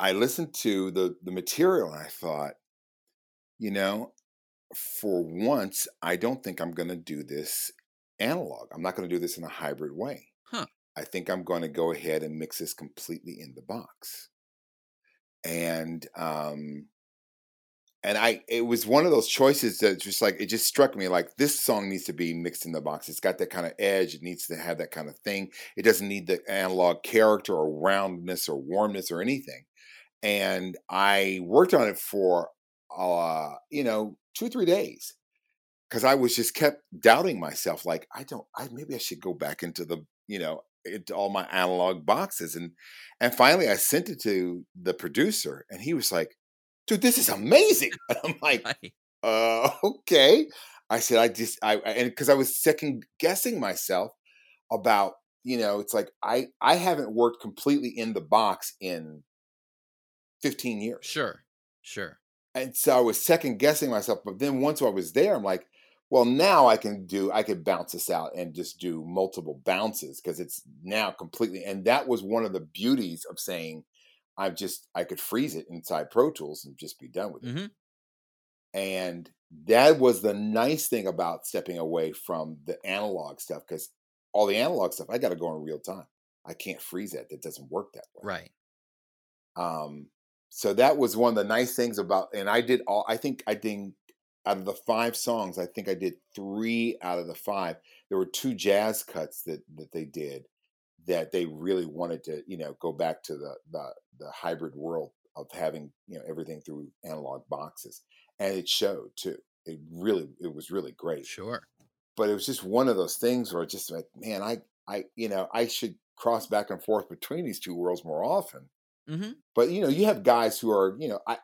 I listened to the the material and I thought, you know, for once, I don't think I'm going to do this analog. I'm not going to do this in a hybrid way. Huh. I think I'm going to go ahead and mix this completely in the box. And um and I it was one of those choices that just like it just struck me like this song needs to be mixed in the box. It's got that kind of edge, it needs to have that kind of thing. It doesn't need the analog character or roundness or warmness or anything. And I worked on it for uh, you know, two or three days because I was just kept doubting myself. Like, I don't, I maybe I should go back into the, you know, into all my analog boxes. And and finally, I sent it to the producer, and he was like, "Dude, this is amazing." And I'm like, uh, okay. I said, I just, I, I- and because I was second guessing myself about, you know, it's like I, I haven't worked completely in the box in 15 years. sure, sure. And so I was second guessing myself. But then once I was there, I'm like, well, now I can do, I could bounce this out and just do multiple bounces because it's now completely. And that was one of the beauties of saying, I've just, I could freeze it inside Pro Tools and just be done with it. hmm And that was the nice thing about stepping away from the analog stuff because all the analog stuff, I got to go in real time. I can't freeze that. That doesn't work that way. Right. Um, so that was one of the nice things about, and I did all. I think I did out of the five songs. I think I did three out of the five. There were two jazz cuts that that they did that they really wanted to, you know, go back to the the the hybrid world of having you know everything through analog boxes, and it showed too. It really, it was really great Sure. but it was just one of those things where it's just like, man, I, I, you know, I should cross back and forth between these two worlds more often. Hmm But you know, you have guys who are, you know, I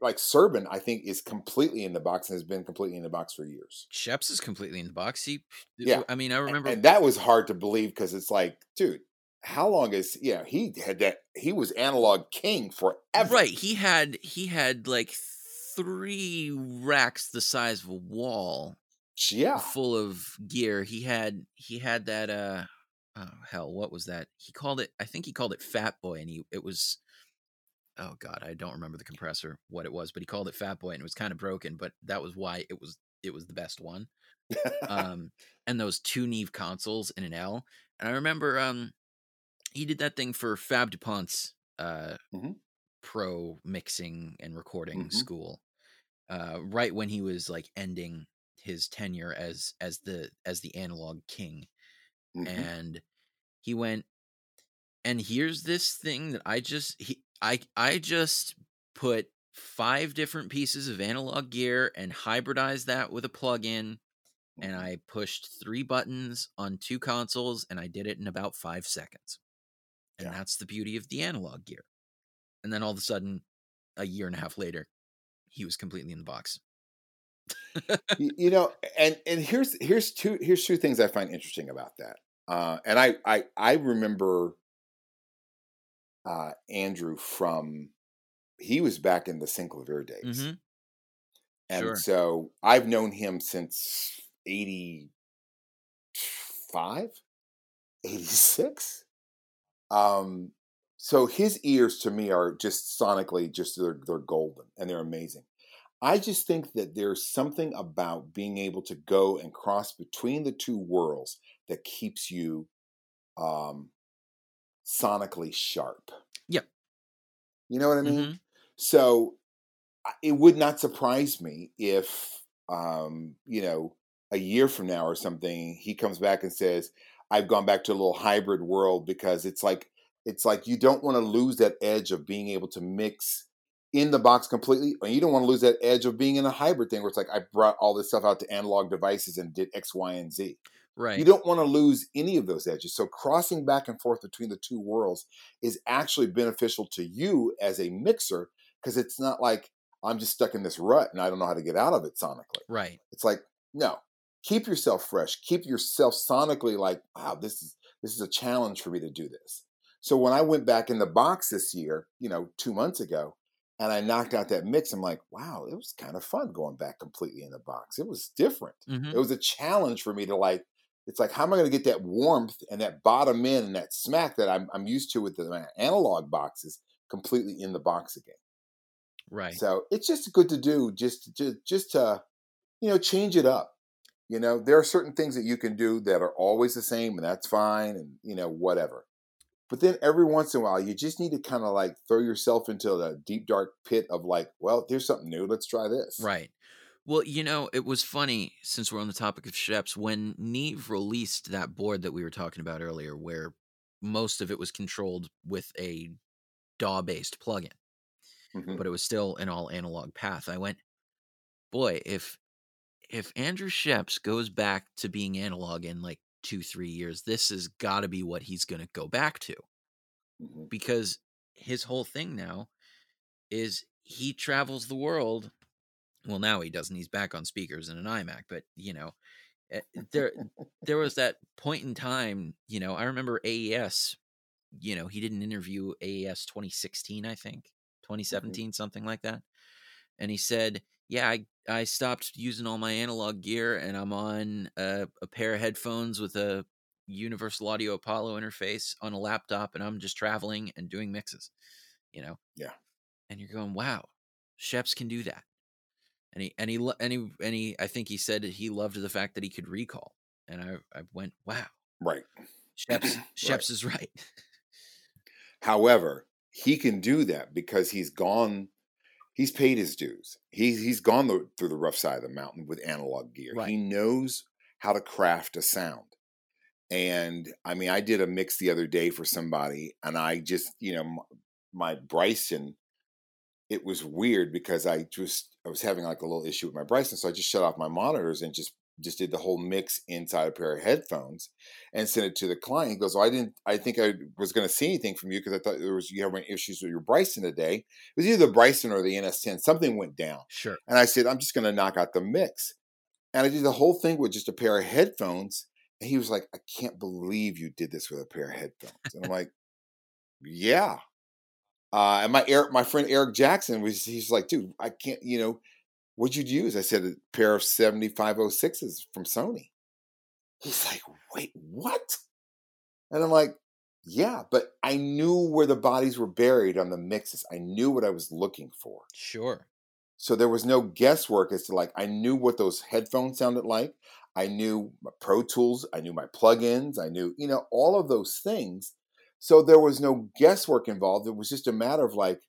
like Serban. I think is completely in the box and has been completely in the box for years. Scheps is completely in the box. He, Yeah. I mean, I remember. and that was hard to believe because it's like, dude, how long is yeah? He had that. He was analog king forever. Right. He had he had like three racks the size of a wall Yeah. full of gear. He had he had that uh oh hell, what was that? He called it I think he called it Fat Boy and he it was oh god, I don't remember the compressor what it was, but he called it Fat Boy and it was kind of broken, but that was why it was it was the best one. Um and those two Neve consoles in an L. And I remember um he did that thing for Fab DuPont's uh Mhm. pro mixing and recording Mhm. school. Uh right when he was like ending his tenure as as the as the analog king Mhm. and he went and here's this thing that I just he I I just put five different pieces of analog gear and hybridized that with a plug-in and Mhm. I pushed three buttons on two consoles and I did it in about 5 seconds. And Yeah. that's the beauty of the analog gear. And then all of a sudden a year and a half later he was completely in the box. You know and and here's here's two here's two things i find interesting about that uh and i i i remember uh andrew from he was back in the Synclavier days. Mhm. And Sure. so I've known him since 85, 86. Um, so his ears to me are just sonically just they're, they're golden and they're amazing. I just think that there's something about being able to go and cross between the two worlds that keeps you um, sonically sharp. Yep. You know what I mean? Mhm. So it would not surprise me if, um, you know, a year from now or something, he comes back and says, "I've gone back to a little hybrid world because it's like it's like you don't want to lose that edge of being able to mix in the box completely, and you don't want to lose that edge of being in a hybrid thing where it's like I brought all this stuff out to analog devices and did X, Y, and Z. Right. You don't want to lose any of those edges. So crossing back and forth between the two worlds is actually beneficial to you as a mixer because it's not like I'm just stuck in this rut and I don't know how to get out of it sonically. right. It's like, no, keep yourself fresh. Keep yourself sonically like, wow, this is this is a challenge for me to do this. So when I went back in the box this year, you know, two months ago, and I knocked out that mix, I'm like, wow, it was kind of fun going back completely in the box. It was different. Mhm. It was a challenge for me to like. It's like, how am I going to get that warmth and that bottom end and that smack that I'm, I'm used to with the analog boxes completely in the box again? Right. So it's just good to do, just to just to, you know, change it up. You know, there are certain things that you can do that are always the same, and that's fine, and you know, whatever. But then every once in a while, you just need to kind of like throw yourself into the deep dark pit of like, well, there's something new. Let's try this. Right. Well, you know, it was funny since we're on the topic of Scheps when Neve released that board that we were talking about earlier, where most of it was controlled with a DAW based plugin, Mhm. but it was still an all analog path. I went, boy, if if Andrew Scheps goes back to being analog in like two, three years, this has got to be what he's going to go back to Mhm. because his whole thing now is he travels the world. Well, now he doesn't. He's back on speakers and an iMac, but you know, eh, there there was that point in time. You know, I remember AES. You know, he did an interview AES 2016, I think 2017, something like that, and he said, "Yeah, I I stopped using all my analog gear, and I'm on a, a pair of headphones with a Universal Audio Apollo interface on a laptop, and I'm just traveling and doing mixes." You know, Yeah. and you're going, "Wow, Scheps can do that." And he and he and he and he I think he said that he loved the fact that he could recall. And I I went, "Wow, Right. Scheps Right. Scheps is right." However, he can do that because he's gone. He's paid his dues. He's he's gone the, through the rough side of the mountain with analog gear. Right. He knows how to craft a sound. And I mean, I did a mix the other day for somebody, and I just, you know, m- my Bryston. It was weird because I just I was having like a little issue with my Bryston, so I just shut off my monitors and just just did the whole mix inside a pair of headphones and sent it to the client. He goes, "Well, I didn't. I think I was going to see anything from you because I thought there was you having issues with your Bryston today. It was either the Bryston or the NS10. Something went down." Sure. And I said, I'm just going to knock out the mix. And I did the whole thing with just a pair of headphones. And he was like, I can't believe you did this with a pair of headphones. And I'm like, yeah. Uh, and my Eric, my friend Eric Jackson was, he's like, dude, I can't, you know, what'd you use? I said, a pair of 7506s from Sony. He's like, wait, what? And I'm like, yeah, but I knew where the bodies were buried on the mixes. I knew what I was looking for. Sure. So there was no guesswork as to like I knew what those headphones sounded like. I knew my Pro Tools, I knew my plugins, I knew, you know, all of those things. So there was no guesswork involved. It was just a matter of like,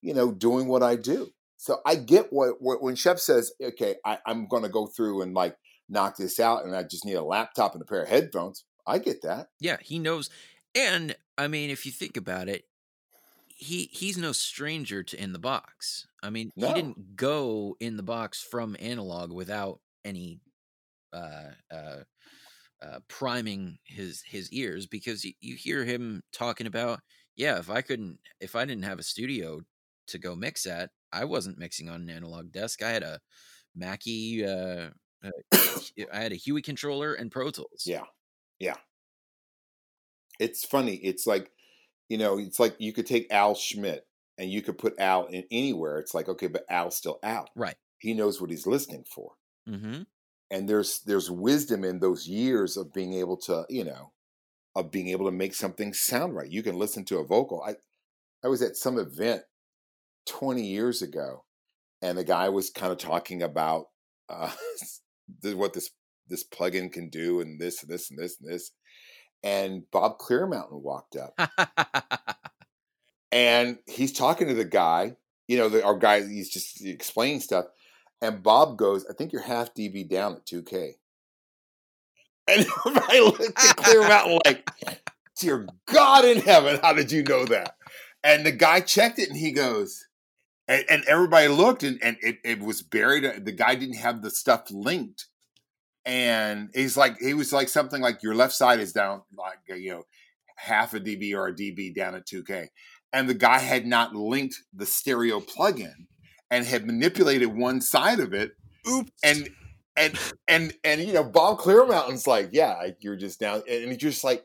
you know, doing what I do. So I get what, what when Chef says, okay, I, I'm going to go through and like knock this out, and I just need a laptop and a pair of headphones. I get that. Yeah, he knows. And I mean, if you think about it, he he's no stranger to in the box. I mean, No. he didn't go in the box from analog without any uh uh uh priming his his ears because you, you hear him talking about yeah if i couldn't if i didn't have a studio to go mix at i wasn't mixing on an analog desk i had a mackie uh, uh i had a HUI controller and pro tools Yeah. Yeah. It's funny. It's like, you know, it's like you could take Al Schmitt and you could put Al in anywhere. It's like okay, but Al's still Al. Right. He knows what he's listening for, Mm-hmm. And there's there's wisdom in those years of being able to you know of being able to make something sound right. You can listen to a vocal. I I was at some event 20 years ago, and the guy was kind of talking about uh, what this this plugin can do, and this and this and this and this. And Bob Clearmountain walked up, and he's talking to the guy. You know, the, our guy. He's just explaining stuff, and Bob goes, "I think you're half dB down at 2K." And everybody looked at Clearmountain like, "Dear God in heaven, how did you know that?" And the guy checked it, and he goes, and, and everybody looked, and, and it, it was buried. uh, The guy didn't have the stuff linked, and he's like, he was like something like your left side is down, like you know, half a dB or a dB down at 2K, and the guy had not linked the stereo plugin and had manipulated one side of it, Oops. and and and and you know, Bob Clearmountain's like, yeah, you're just down, and he's just like,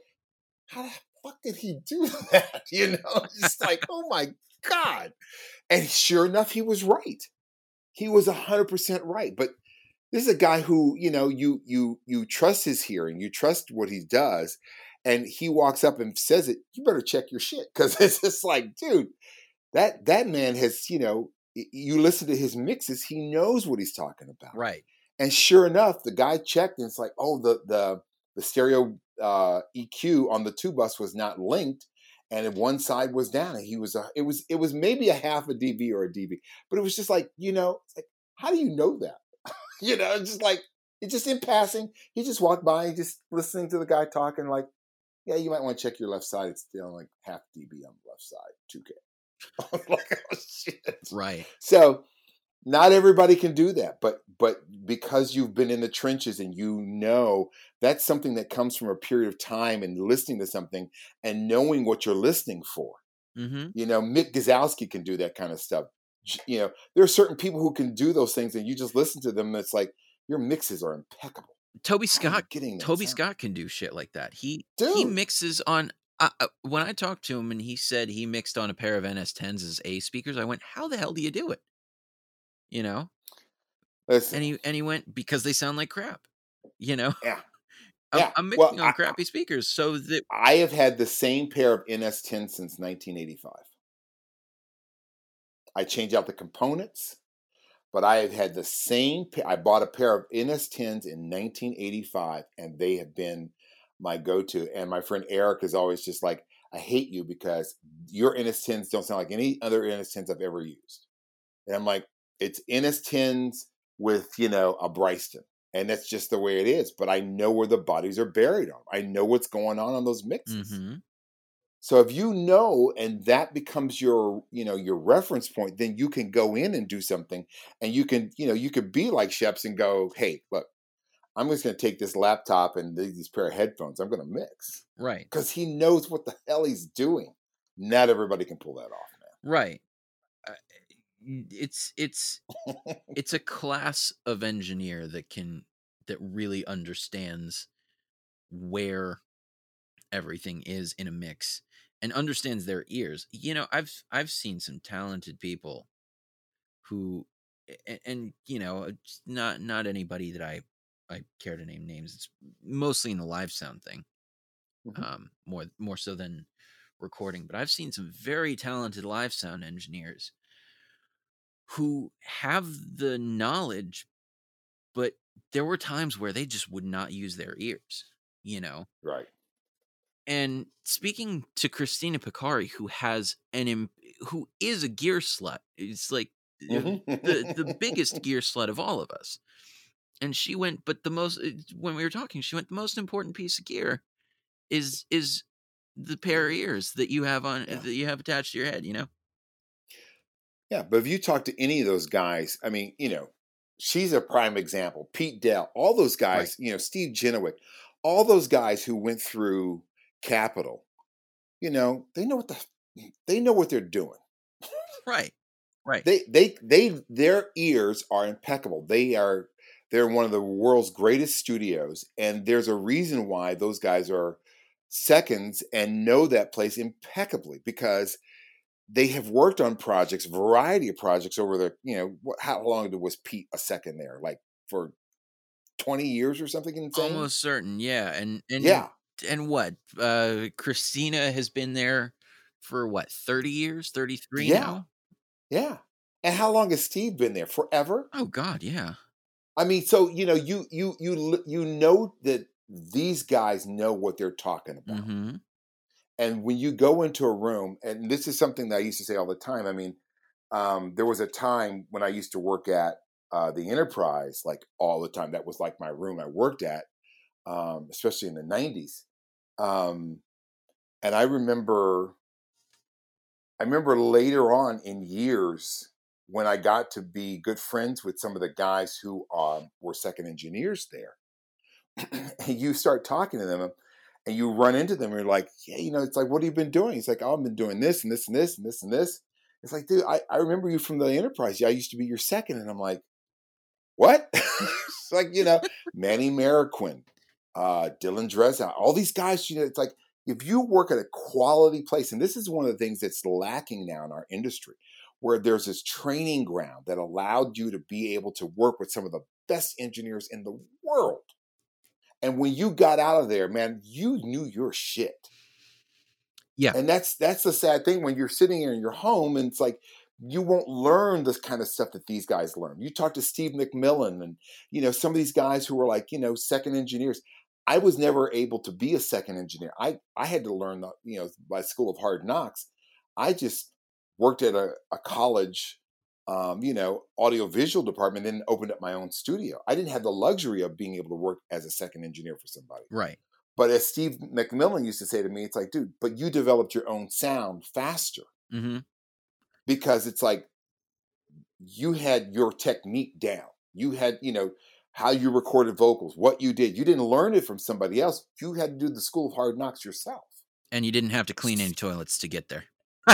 how the fuck did he do that? You know, just like, oh my god. And sure enough, he was right. He was hundred percent right. But this is a guy who, you know, you you you trust his hearing, you trust what he does, and he walks up and says it. You better check your shit because it's just like, dude, that that man has, you know, you listen to his mixes, he knows what he's talking about. right. And sure enough, the guy checked and it's like, oh, the the the stereo uh, EQ on the two bus was not linked, and if one side was down, and he was a, it was it was maybe a half a dB or a dB, but it was just like you know, it's like how do you know that? you know, it's just like it's just in passing. He just walked by, just listening to the guy talking, like, yeah, you might want to check your left side. It's still like half dB on the left side, two K. like, oh shit. Right. So not everybody can do that, but but because you've been in the trenches and you know that's something that comes from a period of time and listening to something and knowing what you're listening for. Mm-hmm. You know, Mick Guzauski can do that kind of stuff. You know, there are certain people who can do those things, and you just listen to them. And it's like your mixes are impeccable. Toby How are you Scott. getting Toby sound? Scott can do shit like that. He he mixes on. Uh, uh, when I talked to him and he said he mixed on a pair of NS10s as A speakers, I went, "How the hell do you do it?" You know, Listen, and he and he went because they sound like crap. You know, yeah, I'm, Yeah, I'm well, mixing on I- crappy speakers so that I have had the same pair of NS10 since 1985. I changed out the components, but I have had the same. I bought a pair of NS10s in 1985, and they have been my go-to. And my friend Eric is always just like, "I hate you because your NS10s don't sound like any other NS10s I've ever used." And I'm like, "It's NS10s with you know a Bryston." And that's just the way it is. But I know where the bodies are buried on. I know what's going on on those mixes. Mhm. So if you know and that becomes your, you know, your reference point, then you can go in and do something and you can, you know, you could be like Scheps and go, "Hey, look, I'm just going to take this laptop and th- these pair of headphones. I'm going to mix." right, Cuz he knows what the hell he's doing. Not everybody can pull that off, man. right. Uh, it's it's it's a class of engineer that can that really understands where everything is in a mix and understands their ears you know i've i've seen some talented people who and, and you know not not anybody that i i care to name names it's mostly in the live sound thing Mhm. um more more so than recording but i've seen some very talented live sound engineers who have the knowledge but there were times where they just would not use their ears you know Right. and speaking to Christina Picari, who has an who is a gear slut, it's like uh, the the biggest gear slut of all of us. And she went, but the most uh, when we were talking, she went. The most important piece of gear is is the pair of ears that you have on Yeah. that you have attached to your head. You know, Yeah, but if you talk to any of those guys, I mean, you know, she's a prime example. Pete Doell, all those guys, you know, Steve Genewick, all those guys who went through Capitol you know, they know what the they know what they're doing. right, right, They they they their ears are impeccable. They are they're one of the world's greatest studios, and there's a reason why those guys are seconds and know that place impeccably because they have worked on projects, variety of projects over the, you know, how long was Pete a second there? Like for 20 years or something insane? Almost certain, yeah. And and Yeah. and what? Uh Christina has been there for what, 30 years? 33 Yeah. now? Yeah. And how long has Steve been there? Forever? Oh god, yeah. I mean, so you know, you you you you know that these guys know what they're talking about. Mhm. And when you go into a room, and this is something that I used to say all the time. I mean, um, there was a time when I used to work at uh, the Enterprise, like all the time. That was like my room I worked at, um, especially in the '90s. Um, and I remember, I remember later on in years when I got to be good friends with some of the guys who um, were second engineers there. you start talking to them and you run into them and you're like, yeah, you know, it's like, what have you been doing? It's like, oh, I've been doing this and this and this and this and this. It's like, dude, I, I remember you from the enterprise. Yeah, I used to be your second. And I'm like, what? it's like, you know, Manny Marroquin, uh, Dylan Dresdow, all these guys, you know, it's like, if you work at a quality place, and this is one of the things that's lacking now in our industry, where there's this training ground that allowed you to be able to work with some of the best engineers in the world. And when you got out of there, man, you knew your shit. Yeah. And that's that's the sad thing when you're sitting here in your home and it's like you won't learn this kind of stuff that these guys learn. You talk to Steve McMillan and you know some of these guys who were like, you know, second engineers. I was never able to be a second engineer. I I had to learn the, you know, by School of Hard Knocks. I just worked at a, a college um, you know, audiovisual department, then opened up my own studio. I didn't have the luxury of being able to work as a second engineer for somebody. Right. But as Steve McMillan used to say to me, it's like, dude, but you developed your own sound faster Mhm. because it's like you had your technique down. You had, you know, how you recorded vocals, what you did. You didn't learn it from somebody else. You had to do the school of hard knocks yourself. And you didn't have to clean any toilets to get there.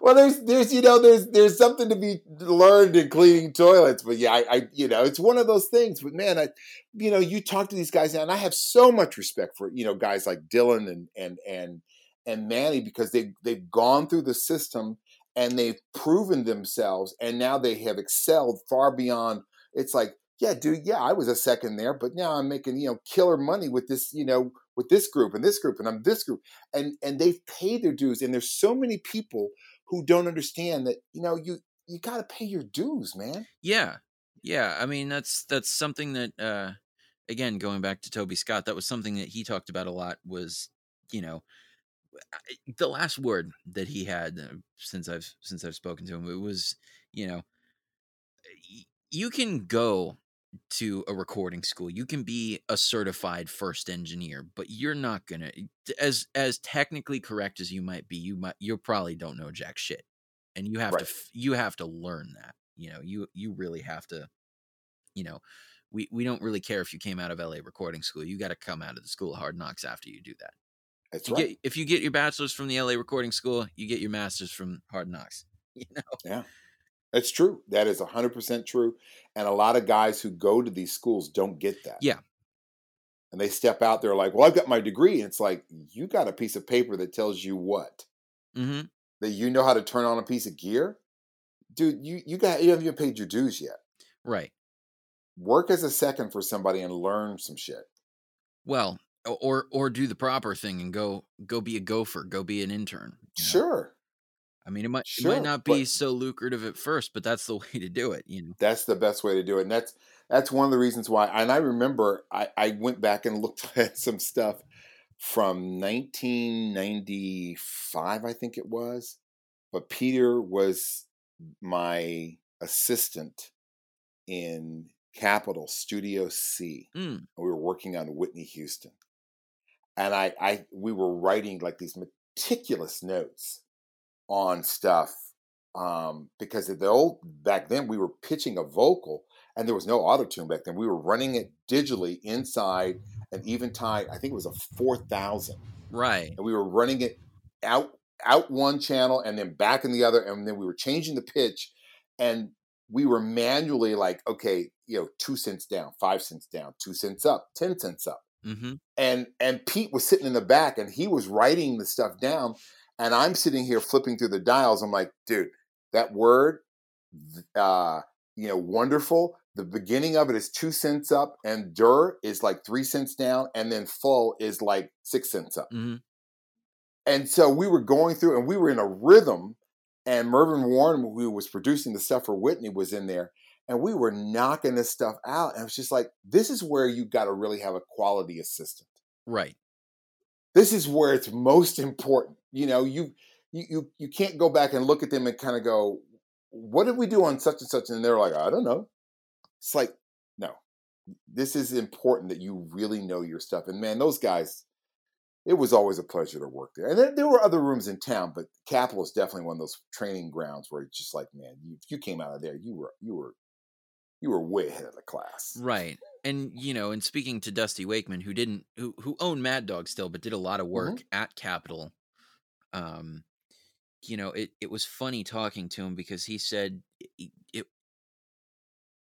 well, there's there's you know there's there's something to be learned in cleaning toilets, but yeah, I, I you know it's one of those things. But man, I you know you talk to these guys and I have so much respect for you know guys like Dylan and and and and Manny because they they've gone through the system and they've proven themselves, and now they have excelled far beyond. It's like yeah, dude, yeah, I was a second there, but now I'm making you know killer money with this you know with this group and this group and I'm this group and and they've paid their dues and there's so many people who don't understand that you know you you got to pay your dues man Yeah. Yeah. I mean, that's that's something that uh again, going back to Toby Scott, that was something that he talked about a lot was, you know, the last word that he had uh, since I've since I've spoken to him it was, you know, you can go to a recording school. You can be a certified first engineer, but you're not going to as as technically correct as you might be, you might you probably don't know jack shit. And you have to Right. f- you have to learn that. You know, you you really have to you know, we we don't really care if you came out of LA recording school. You got to come out of the school of hard knocks after you do that. that's You right get, if you get your bachelor's from the LA recording school, you get your master's from hard knocks. You know. It's true that is 100% true and a lot of guys who go to these schools don't get that Yeah. and they step out there like well i've got my degree and it's like you got a piece of paper that tells you what Mm-hmm. that you know how to turn on a piece of gear dude you you got you haven't even paid your dues yet Right. work as a second for somebody and learn some shit Well, or or do the proper thing and go go be a gopher, go be an intern. sure I mean, it might it might not be so lucrative at first, but that's the way to do it. You know. That's the best way to do it. And that's that's one of the reasons why. And I remember I, I went back and looked at some stuff from 1995, I think it was. But Peter was my assistant in Capitol Studio C. Mm, We were working on Whitney Houston. And I, I we were writing like these meticulous notes on stuff um, because at the old back then we were pitching a vocal and there was no auto tune back then. We were running it digitally inside an Eventide. I think it was a four thousand, right. and we were running it out out one channel and then back in the other, and then we were changing the pitch, and we were manually like, okay, you know, two cents down, five cents down, two cents up, ten cents up. Mm-hmm. and and Pete was sitting in the back and he was writing the stuff down and I'm sitting here flipping through the dials I'm like dude that word uh you know wonderful the beginning of it is 2 cents up and dur is like 3 cents down and then full is like 6 cents up Mm-hmm. and so we were going through and we were in a rhythm and Mervyn Warren who was producing the stuff for Whitney was in there and we were knocking this stuff out and it was just like this is where you got to really have a quality assistant Right. this is where it's most important. You know, you you you, can't go back and look at them and kind of go, "What did we do on such and such?" And they're like, "I don't know." It's like, no, this is important that you really know your stuff. And man, those guys, it was always a pleasure to work there. And there, there were other rooms in town, but Capitol is definitely one of those training grounds where it's just like, man, you, if you came out of there, you were you were you were way ahead of the class. Right. And you know, and speaking to Dusty Wakeman, who didn't who who owned Mad Dog still, but did a lot of mm-hmm. work at Capitol. Um, you know, it it was funny talking to him because he said it, it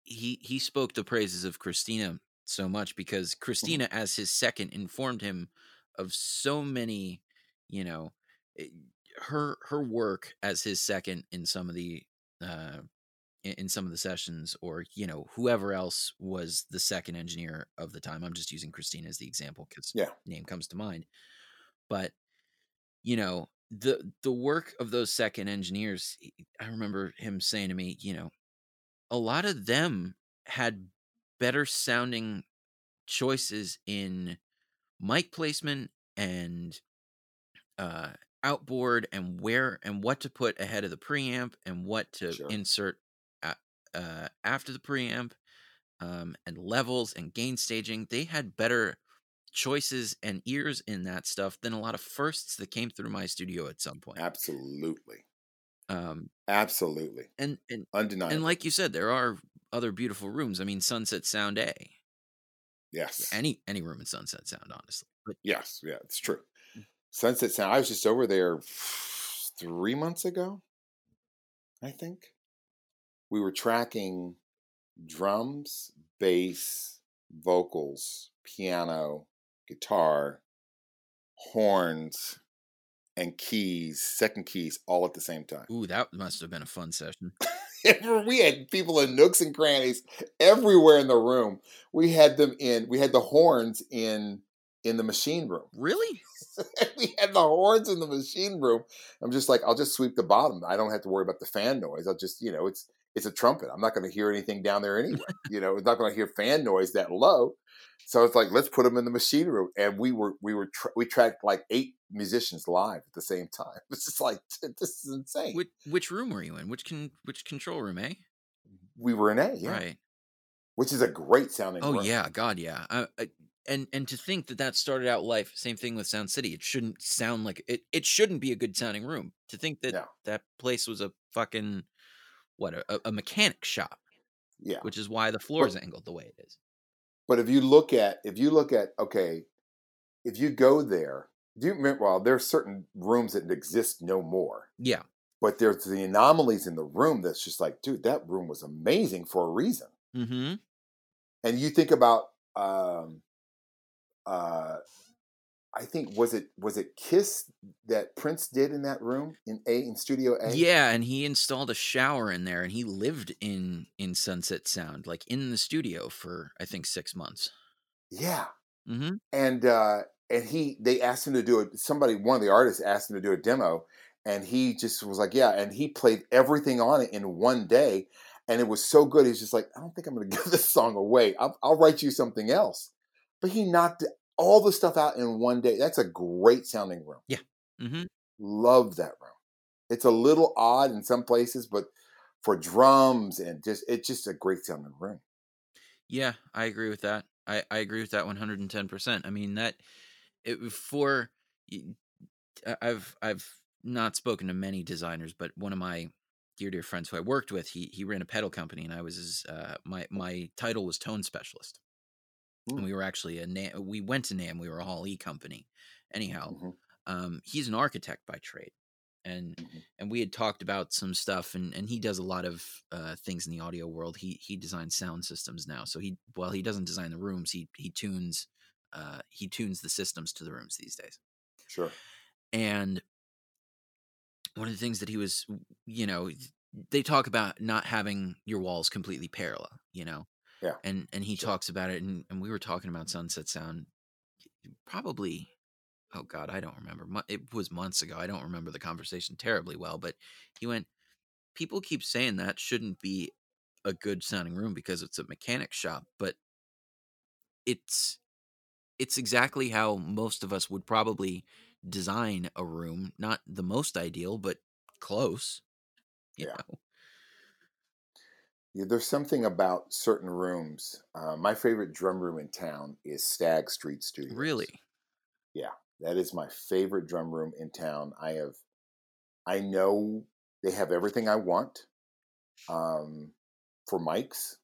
he he spoke the praises of Christina so much because Christina as his second informed him of so many, you know, it- her her work as his second in some of the uh in, in some of the sessions or you know whoever else was the second engineer of the time. I'm just using christina as the example because Yeah. name comes to mind. But you know the the work of those second engineers i remember him saying to me you know a lot of them had better sounding choices in mic placement and uh outboard and where and what to put ahead of the preamp and what to Sure. insert a- uh, after the preamp um, and levels and gain staging they had better choices and ears in that stuff than a lot of firsts that came through my studio at some point Absolutely, um, absolutely, and and undeniable. and like you said there are other beautiful rooms i mean sunset sound a yes, any any room in sunset sound honestly but Yes, yeah, it's true. Mm. Sunset Sound. I was just over there three months ago, I think. We were tracking drums, bass, vocals, piano, guitar, horns, and keys, second keys, all at the same time. ooh that must have been a fun session we had people in nooks and crannies everywhere in the room. We had them in. We had the horns in in the machine room. really we had the horns in the machine room. I'm just like, I'll just sweep the bottom. I don't have to worry about the fan noise. I'll just, you know, it's it's a trumpet. I'm not going to hear anything down there anyway. you know, it's not going to hear fan noise that low. So it's like, let's put them in the machine room. And we were we were tra- we tracked like eight musicians live at the same time. It's just like this is insane. which, which room were you in which can which control room eh we were in A, yeah, right which is a great sounding. Oh room. yeah, God yeah. Uh, uh, and and to think that that started out life. Same thing with Sound City. It shouldn't sound like it. It shouldn't be a good sounding room. To think that No. that place was a fucking what a, a mechanic shop, yeah. which is why the floor is angled the way it is. But if you look at if you look at okay, if you go there, do you remember? Well, there's certain rooms that exist no more. Yeah, but there's the anomalies in the room that's just like, dude, that room was amazing for a reason. mm-hmm. And you think about, um, uh, I think was it was it Kiss that Prince did in that room in A in Studio A? yeah. And he installed a shower in there, and he lived in in Sunset Sound, like in the studio for I think six months. yeah. Mm-hmm. And uh, and he they asked him to do it. Somebody, one of the artists, asked him to do a demo, and he just was like, yeah. And he played everything on it in one day, and it was so good. He's just like, I don't think I'm going to give this song away. I'll, I'll write you something else. But he knocked all the stuff out in one day. That's a great sounding room. Yeah. Mm-hmm. Love that room. It's a little odd in some places, but for drums and just it's just a great sounding room. Yeah, I agree with that. I, I agree with that 110%. I mean that it for I've I've not spoken to many designers, but one of my dear dear friends who I worked with, he he ran a pedal company and I was his uh my my title was tone specialist. And Mm. we were actually a NAMM, we went to NAMM, we were a Hall E company. Anyhow, Mhm. um he's an architect by trade. And Mhm. and we had talked about some stuff and and he does a lot of uh things in the audio world he he designs sound systems now so he while he doesn't design the rooms he he tunes uh, he tunes the systems to the rooms these days. Sure. And one of the things that he was, you know, they talk about not having your walls completely parallel, you know. Yeah. And and he Sure. talks about it, and and we were talking about Sunset Sound, probably. Oh God, I don't remember. It was months ago. I don't remember the conversation terribly well, but he went. People keep saying that shouldn't be a good sounding room because it's a mechanic shop, but it's it's exactly how most of us would probably design a room. Not the most ideal, but close. You Yeah. know? Yeah, there's something about certain rooms. Uh, my favorite drum room in town is Stag Street Studios. Really. Yeah, that is my favorite drum room in town. I have, I know they have everything I want um, for mics,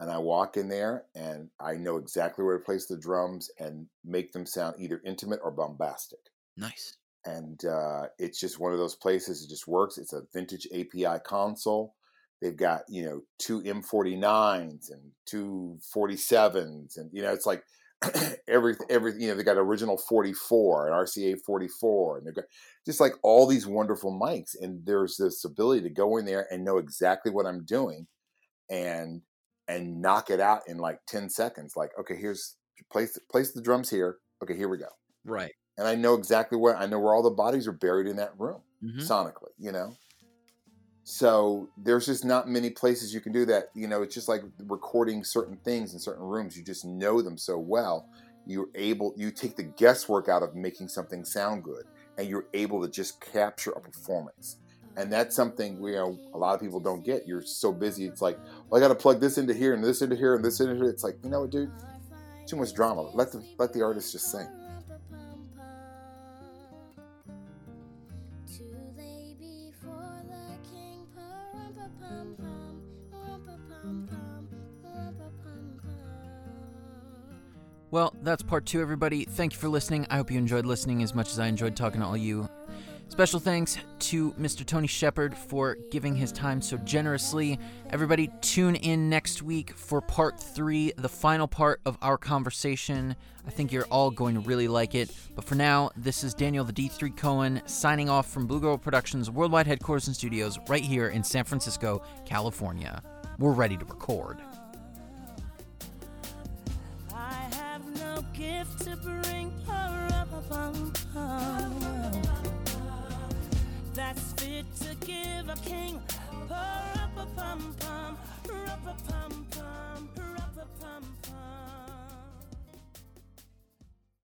and I walk in there and I know exactly where to place the drums and make them sound either intimate or bombastic. Nice. And uh, it's just one of those places. It just works. It's a vintage API console. They've got you know two M49s and two 47s, and you know it's like every every you know they got original 44 and RCA 44 and they've got just like all these wonderful mics and there's this ability to go in there and know exactly what I'm doing and and knock it out in like 10 seconds like okay here's place place the drums here okay here we go. Right. and I know exactly where I know where all the bodies are buried in that room hmm sonically you know so there's just not many places you can do that you know it's just like recording certain things in certain rooms you just know them so well you're able you take the guesswork out of making something sound good and you're able to just capture a performance. And that's something you know a lot of people don't get you're so busy it's like well, i got to plug this into here and this into here and this into here it's like you know what dude? Too much drama let the let the artist just sing Well, that's part two, everybody. Thank you for listening. I hope you enjoyed listening as much as I enjoyed talking to all you. Special thanks to Mr. Tony Shepperd for giving his time so generously. Everybody, tune in next week for part three, the final part of our conversation. I think you're all going to really like it. But for now, this is Daniel the D3 Cohen signing off from Blue Girl Productions worldwide headquarters and studios right here in San Francisco, California. We're ready to record. No gift to bring That's fit to give a king a pum pum, pum pum pum, pum pum pum.